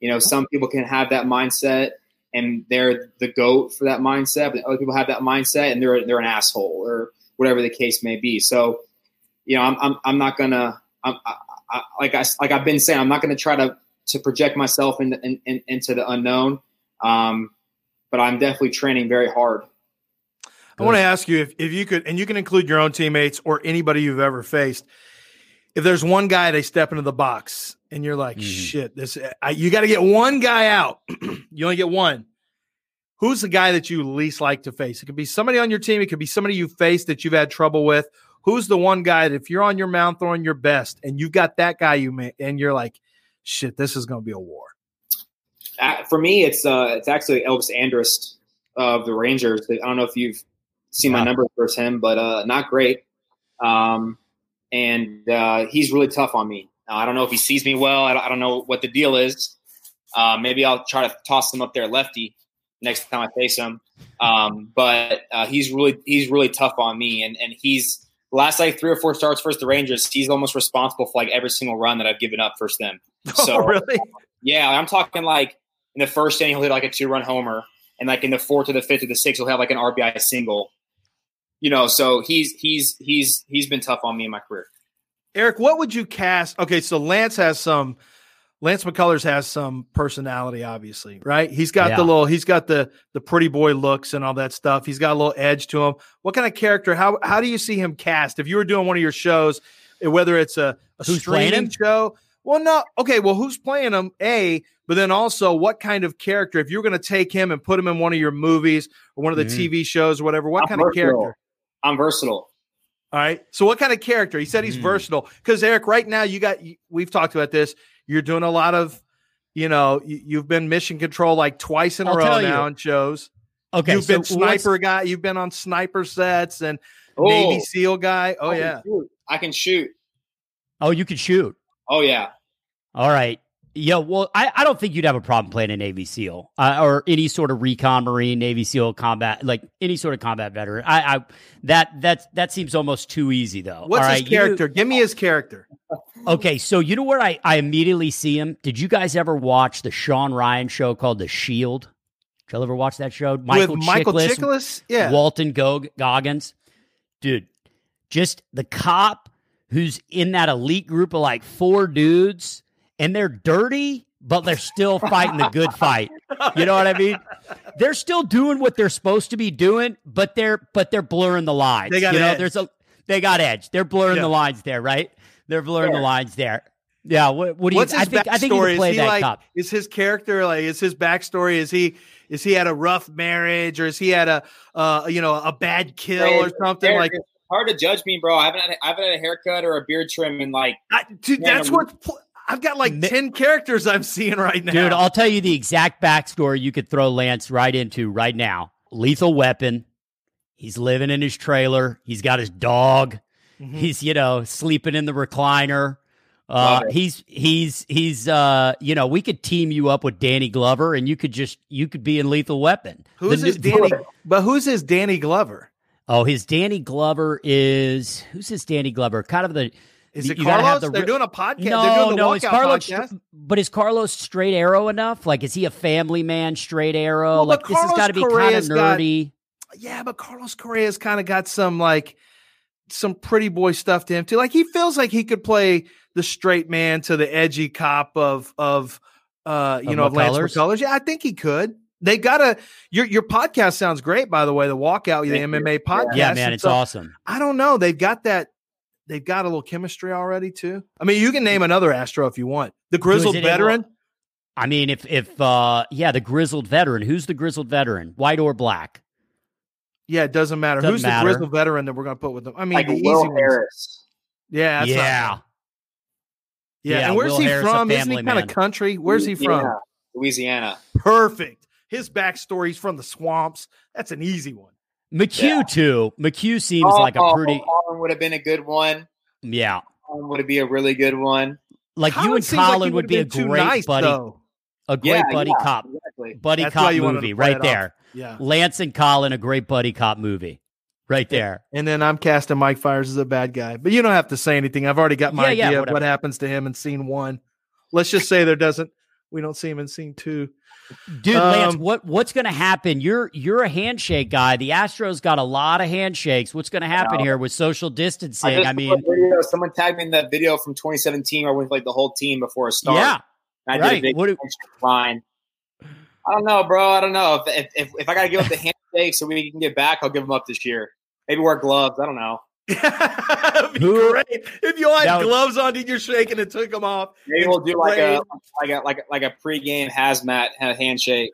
You know, some people can have that mindset and they're the goat for that mindset, but other people have that mindset and they're they're an asshole or whatever the case may be. So, you know, I'm I'm, I'm not gonna I'm, I, I, like I like I've been saying, I'm not gonna try to to project myself in, in, in, into the unknown. Um, but I'm definitely training very hard. I want to ask you if, if you could, and you can include your own teammates or anybody you've ever faced. If there's one guy they step into the box and you're like, Mhm. shit, this I, you got to get one guy out. you only get one. Who's the guy that you least like to face? It could be somebody on your team. It could be somebody you faced that you've had trouble with. Who's the one guy that if you're on your mound throwing your best and you've got that guy you may, and you're like, shit, this is going to be a war. Uh, for me, it's uh, it's actually Elvis Andrus of the Rangers. I don't know if you've seen my Wow. numbers versus him, but uh, not great. Um, and uh, he's really tough on me. I don't know if he sees me well. I don't, I don't know what the deal is. Uh, maybe I'll try to toss him up there lefty next time I face him. Um, but uh, he's really he's really tough on me, and and he's last like three or four starts versus the Rangers. He's almost responsible for like every single run that I've given up versus them. So oh, really? yeah, I'm talking like in the first inning he'll hit like a two run homer, and like in the fourth or the fifth or the sixth he'll have like an RBI single. You know, so he's he's he's he's been tough on me in my career. Eric, what would you cast? Okay, so Lance has some. Lance McCullers has some personality, obviously, right? He's got Yeah. the little, he's got the the pretty boy looks and all that stuff. He's got a little edge to him. What kind of character? How how do you see him cast? If you were doing one of your shows, eh, whether it's a, a Who's playing streaming him? show, well, no, okay, well, who's playing him? A, but then also, what kind of character? If you're going to take him and put him in one of your movies or one of the Mhm. TV shows or whatever, what I'm kind of character? I'm versatile. All right. So what kind of character? He said he's Mm. versatile. Because Eric, right now you got we've talked about this. You're doing a lot of, you know, you, you've been mission control like twice in a I'll row now you. in shows. Okay, you've so been sniper guy. You've been on sniper sets and Oh, Navy SEAL guy. Oh I yeah. shoot. I can shoot. Oh, you can shoot. Oh yeah. All right. Yeah, well, I, I don't think you'd have a problem playing a Navy SEAL uh, or any sort of recon Marine, Navy SEAL combat, like any sort of combat veteran. I, I that that that seems almost too easy though. What's All his right, you- character? Give me his character. okay, so you know where I, I immediately see him? Did you guys ever watch the Shawn Ryan show called The Shield? Did you ever watch that show? Michael With Michael Chiklis, Chiklis? Yeah. Walton Gog- Goggins. Dude, just the cop who's in that elite group of like four dudes and they're dirty, but they're still fighting the good fight. You know what I mean? They're still doing what they're supposed to be doing, but they're but they're blurring the lines. They got you know, edge. there's a they got edge. They're blurring Yeah. the lines there, right? They're blurring the lines there. Yeah, what, what do you What's his I think I think you backstory? can play is he that like cop. is his character like is his backstory? Is he is he had a rough marriage or is he had a uh you know a bad kill or something like hard to judge me, bro. I haven't had, I haven't had a haircut or a beard trim in like I, dude, Yeah, that's no, what pl- I've got like 10 characters I'm seeing right now. Dude, I'll tell you the exact backstory you could throw Lance right into right now. Lethal weapon. He's living in his trailer. He's got his dog. Mhm. He's, you know, sleeping in the recliner. Uh, he's he's he's uh you know we could team you up with Danny Glover and you could just you could be in Lethal Weapon. who's The his new- Danny? But who's his Danny Glover? Oh, his Danny Glover is who's his Danny Glover? Kind of the Is it gotta have Carlos? the They're doing a podcast. They're no doing the no is Carlos podcast. but is Carlos straight arrow enough? Like is he a family man straight arrow? Well, like but this has Carlos got to be kind of Correa's got- nerdy. Yeah, but Carlos Correa's kind of got some like some pretty boy stuff to him too. Like he feels like he could play the straight man to the edgy cop of of uh you Of know of Lance McCullers? McCullers. Yeah, I think he could. They gotta your your podcast sounds great, by the way. The walkout, the Thank you. MMA podcast. Yeah, man, it's so, awesome. I don't know. They've got that. They've got a little chemistry already too. I mean, you can name another Astro if you want. The grizzled it in- veteran. I mean, if if uh yeah, the grizzled veteran. Who's the grizzled veteran? White or black? Yeah, it doesn't matter. Doesn't Who's matter. the grizzled veteran that we're gonna put with them? I mean, like the easy Will ones. Harris. Yeah, that's not yeah. bad. Yeah, Yeah, and where's Will he Harris, from? Isn't he kind man. of country? Where's he from? Yeah, Louisiana. Perfect. His backstory, he's from the swamps. That's an easy one. McHugh Yeah. too. McHugh seems oh, like a Oh, pretty Auburn would have been a good one. yeah. Auburn would be a really good one. like you and seems like Collin would be a great nice, buddy, though. a great Yeah, buddy yeah, cop, Exactly. buddy That's cop you movie right it off. there. Yeah. Lance and Collin, a great buddy cop movie, right there. And then I'm casting Mike Fiers as a bad guy. But you don't have to say anything. I've already got my Yeah, yeah, idea of what happens to him in scene one. Let's just say there doesn't we don't see him in scene two. Dude, Lance, Um, what what's going to happen? You're you're a handshake guy. The Astros got a lot of handshakes. What's going to happen here with social distancing? just I, mean, video, someone tagged me in that video from 2017 where I went like the whole team before a start. yeah, I did right. a big line. i don't know, bro. I don't know if if, if, if I got to give up the handshake so we can get back, I'll give them up this year. Maybe wear gloves. I don't know. That'd be Who- great if you all had would- gloves on and you're shaking and took them off. Maybe we'll do like a like a like a, like a pregame hazmat handshake.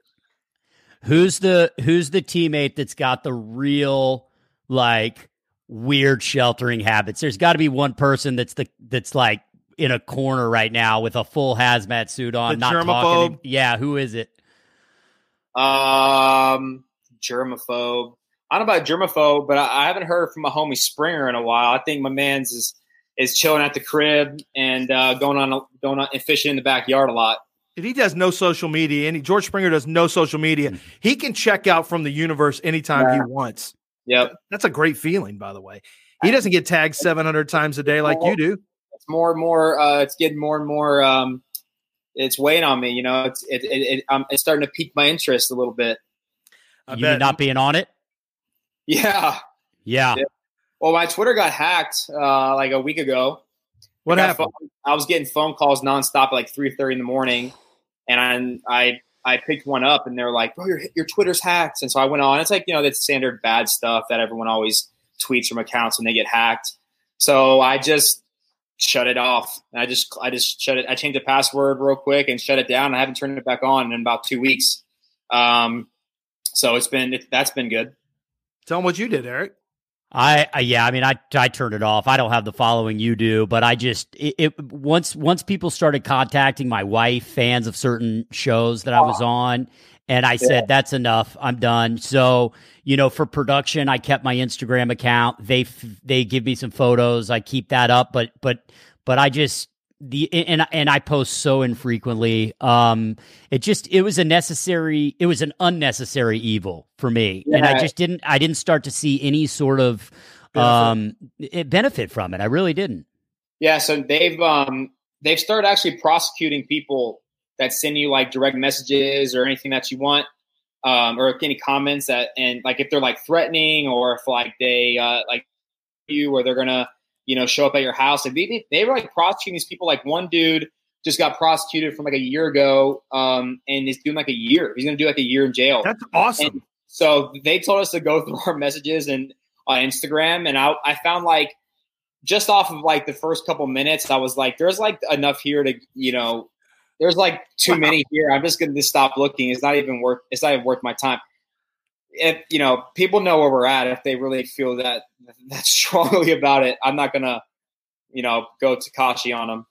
who's the who's the teammate that's got the real like weird sheltering habits? There's got to be one person that's the that's like in a corner right now with a full hazmat suit on, The not talking. germaphobe? Yeah, who is it? Um, germaphobe. I don't know about germaphobe, but I, I haven't heard from my homie Springer in a while. I think my man's is is chilling at the crib and uh, going on going on and fishing in the backyard a lot. If he does no social media, and George Springer does no social media, he can check out from the universe anytime he wants. Yep, That's a great feeling, by the way. He doesn't get tagged 700 times a day like you do. it's more and more. Uh, it's getting more and more. Um, it's weighing on me. You know, it's it, it, it um, it's starting to pique my interest a little bit. I you bet. not being on it? Yeah. Yeah. Yeah. Well, my Twitter got hacked uh, like a week ago. what I happened? phone- I was getting phone calls nonstop at like three thirty in the morning, and I I I picked one up, and they're like, "Bro, your your Twitter's hacked." And so I went on. It's like you know that standard bad stuff that everyone always tweets from accounts when they get hacked. So I just shut it off. And I just I just shut it. I changed the password real quick and shut it down. I haven't turned it back on in about two weeks. Um, so it's been it, that's been good. Tell them what you did, Eric. I, I yeah, I mean, I I turned it off. I don't have the following you do, but I just it, it once once people started contacting my wife, fans of certain shows that I was on, and I said that's enough. I'm done. So you know, for production, I kept my Instagram account. They f- they give me some photos. I keep that up, but but but I just the and and I post so infrequently. Um, it just it was a necessary. It was an unnecessary evil for me, and I just didn't. I didn't start to see any sort of um it benefit from it. I really didn't. Yeah, so they've um they've started actually prosecuting people that send you like direct messages or anything that you want, um, or any comments that and like if they're like threatening or if like they uh like you or they're gonna you know show up at your house. Like they they were like prosecuting these people. Like one dude just got prosecuted from like a year ago, um, and is doing like a year. He's gonna do like a year in jail. That's awesome. And so they told us to go through our messages and on Instagram, and I, I found like just off of like the first couple minutes, I was like, there's like enough here to you know, there's like too many here. I'm just going to stop looking. It's not even worth. It's not even worth my time. If you know, people know where we're at. If they really feel that that strongly about it, I'm not gonna, you know, go Tekashi on them.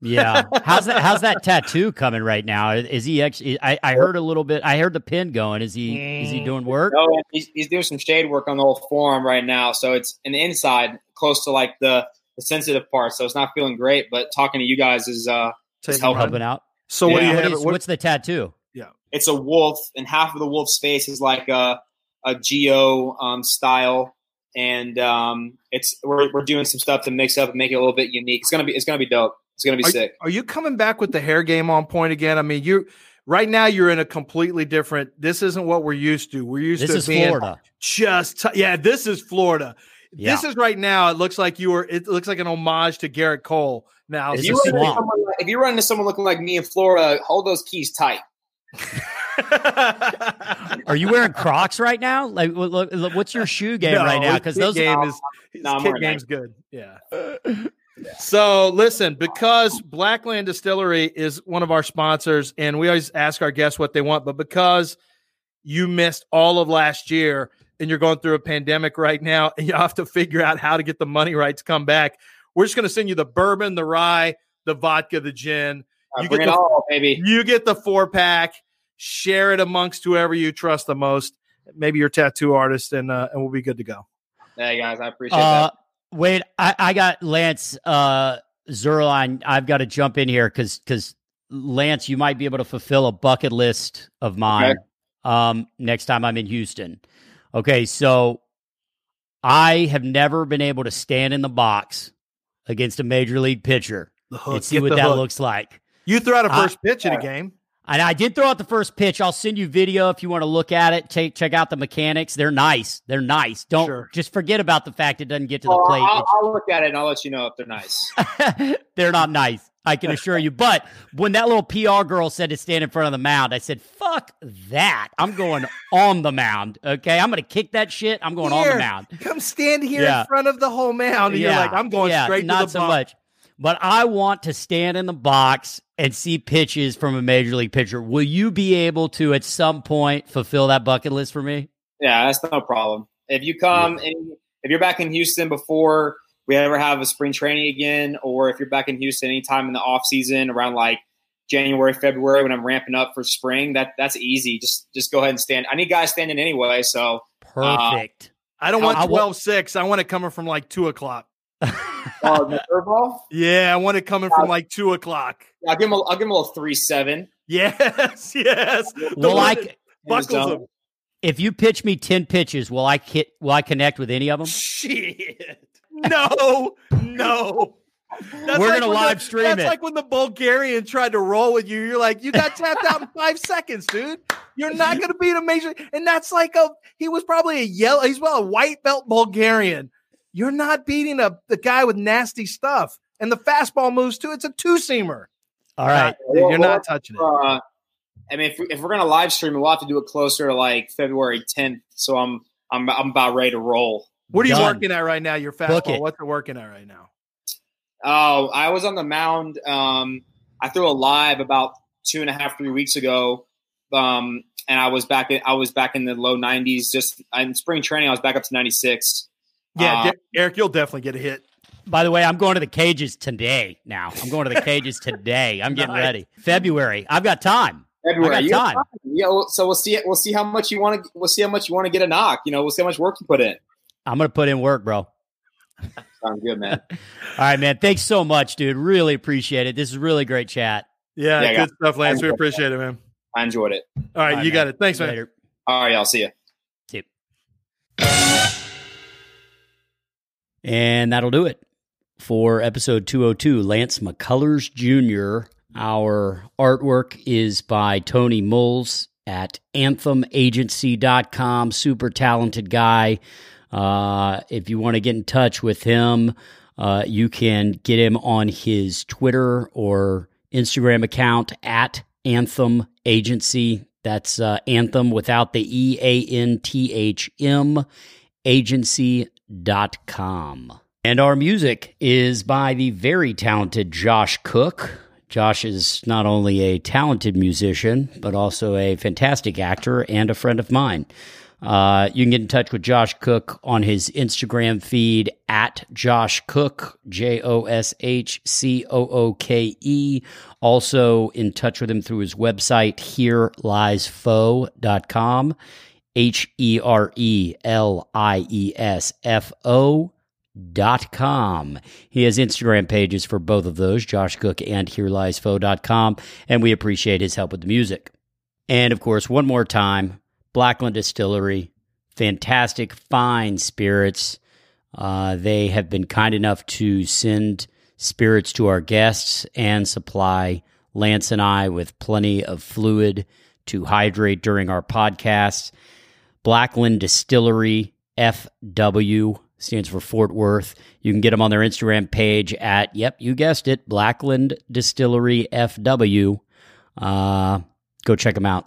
Yeah. How's that how's that tattoo coming right now? Is he actually I, I heard a little bit I heard the pin going. Is he is he doing work? No, Oh, he's, he's doing some shade work on the whole forearm right now. So it's an inside, close to like the, the sensitive part. So it's not feeling great. But talking to you guys is uh, Take it's it, helping. Helping out. So what do you What have? is- what- what's the tattoo? It's a wolf, and half of the wolf's face is like a a geo um, style, and um, it's we're, we're doing some stuff to mix up and make it a little bit unique. It's gonna be it's gonna be dope. It's gonna be are, sick. are you coming back with the hair game on point again? I mean, you right now you're in a completely different. This isn't what we're used to. We're used This to is being Florida. just t- yeah. This is Florida. Yeah. This is right now. It looks like you were. It looks like an homage to Gerrit Cole. Now, If you, run into someone, like- if you run into someone looking like me in Florida, hold those keys tight. Are you wearing Crocs right now? Like, what- look, look, what's your shoe game No, right now? Because those game is his No, kid wearing game's good. Yeah. So listen, because Blackland Distillery is one of our sponsors, and we always ask our guests what they want, but because you missed all of last year and you're going through a pandemic right now, and you have to figure out how to get the money right to come back, we're just going to send you the bourbon, the rye, the vodka, the gin. You get the- all, baby. You get the four pack. Share it amongst whoever you trust the most. Maybe your tattoo artist, and uh, and we'll be good to go. Hey guys, I appreciate Uh, that. wait, I, I got Lance. Uh, Zierlein, I've got to jump in here because because Lance, you might be able to fulfill a bucket list of mine Okay. um, next time I'm in Houston. Okay, so I have never been able to stand in the box against a major league pitcher The hook. and see what the that hook. looks like. You threw out a first pitch in a game. And I did throw out the first pitch. I'll send you video if you want to look at it. Take check out the mechanics. They're nice. They're nice. Don't Sure. just forget about the fact it doesn't get to the Well, plate. I'll, I'll look at it and I'll let you know if they're nice. They're not nice. I can assure you. But when that little PR girl said to stand in front of the mound, I said, "Fuck that! I'm going on the mound. Okay, I'm going to kick that shit. I'm going on the mound. Come stand here Yeah. in front of the whole mound, and you're like, I'm going yeah, straight not to the so bump. much. But I want to stand in the box and see pitches from a major league pitcher. Will you be able to at some point fulfill that bucket list for me? Yeah, that's no problem. If you come and if you're back in Houston before we ever have a spring training again, or if you're back in Houston anytime in the off season around like January, February when I'm ramping up for spring, that that's easy. Just just go ahead and stand. I need guys standing anyway, so uh, Perfect. I don't want I- I 12 6. I want it coming from like two o'clock. Uh, the curveball. Yeah, I want it coming from like two o'clock. I'll give him a, I'll give him a little three seven. Yes, yes. The Will one I, buckles them. if you pitch me ten pitches, will I hit, will I connect with any of them? Shit. No, no. That's We're like gonna live the, stream That's it. like when the Bulgarian tried to roll with you. You're like, you got tapped out in five seconds, dude. You're not gonna beat a major. And that's like a he was probably a yellow, he's well a white belt Bulgarian. You're not beating a the guy with nasty stuff. And the fastball moves too. It's a two seamer. All right. You're not touching it. Uh, I mean, if, we, if we're gonna live stream, we'll have to do it closer to like February 10th. So I'm I'm I'm about ready to roll. What are you Done. working at right now? Your Book fastball. it. What's it working at right now? Oh, I was on the mound. Um, I threw a live about two and a half, three weeks ago, um, and I was back. In, I was back in the low 90s. Just in spring training, I was back up to 96. Yeah, Uh, De- Eric, you'll definitely get a hit. By the way, I'm going to the cages today. Now I'm going to the cages today. I'm getting Nice. ready. February. I've got time. February, I got You time. Yeah, well, so we'll see. We'll see how much you want to. We'll see how much you want to get a knock. You know, we'll see how much work you put in. I'm going to put in work, bro. All Sounds good, man. right, man. Thanks so much, dude. Really appreciate it. This is really great chat. Yeah, Yeah, good stuff, Lance. We I- appreciate it, man. I enjoyed it. All right, All you right, got it. Thanks, man. Later. All right, I'll see you. See you. And that'll do it for episode 202. Lance McCullers Jr. Our artwork is by Tony Moles at anthemagency.com. Super talented guy. Uh, if you want to get in touch with him, uh, you can get him on his Twitter or Instagram account at Anthem Agency. That's uh, Anthem without the E A N T H M agency.com. And our music is by the very talented Josh Cooke. Josh is not only a talented musician, but also a fantastic actor and a friend of mine. Uh, you can get in touch with Josh Cooke on his Instagram feed at Josh Cooke, J O S H C O O K E. Also in touch with him through his website, hereliesfoe.com, H E R E L I E S F O dot com. He has Instagram pages for both of those, Josh Cooke and Here Lies dot com. and we appreciate his help with the music. And of course, one more time, Blackland Distillery, fantastic, fine spirits. Uh, they have been kind enough to send spirits to our guests and supply Lance and I with plenty of fluid to hydrate during our podcasts. Blackland Distillery FW stands for Fort Worth. You can get them on their Instagram page at, yep, you guessed it, Blackland Distillery FW. Uh, go check them out.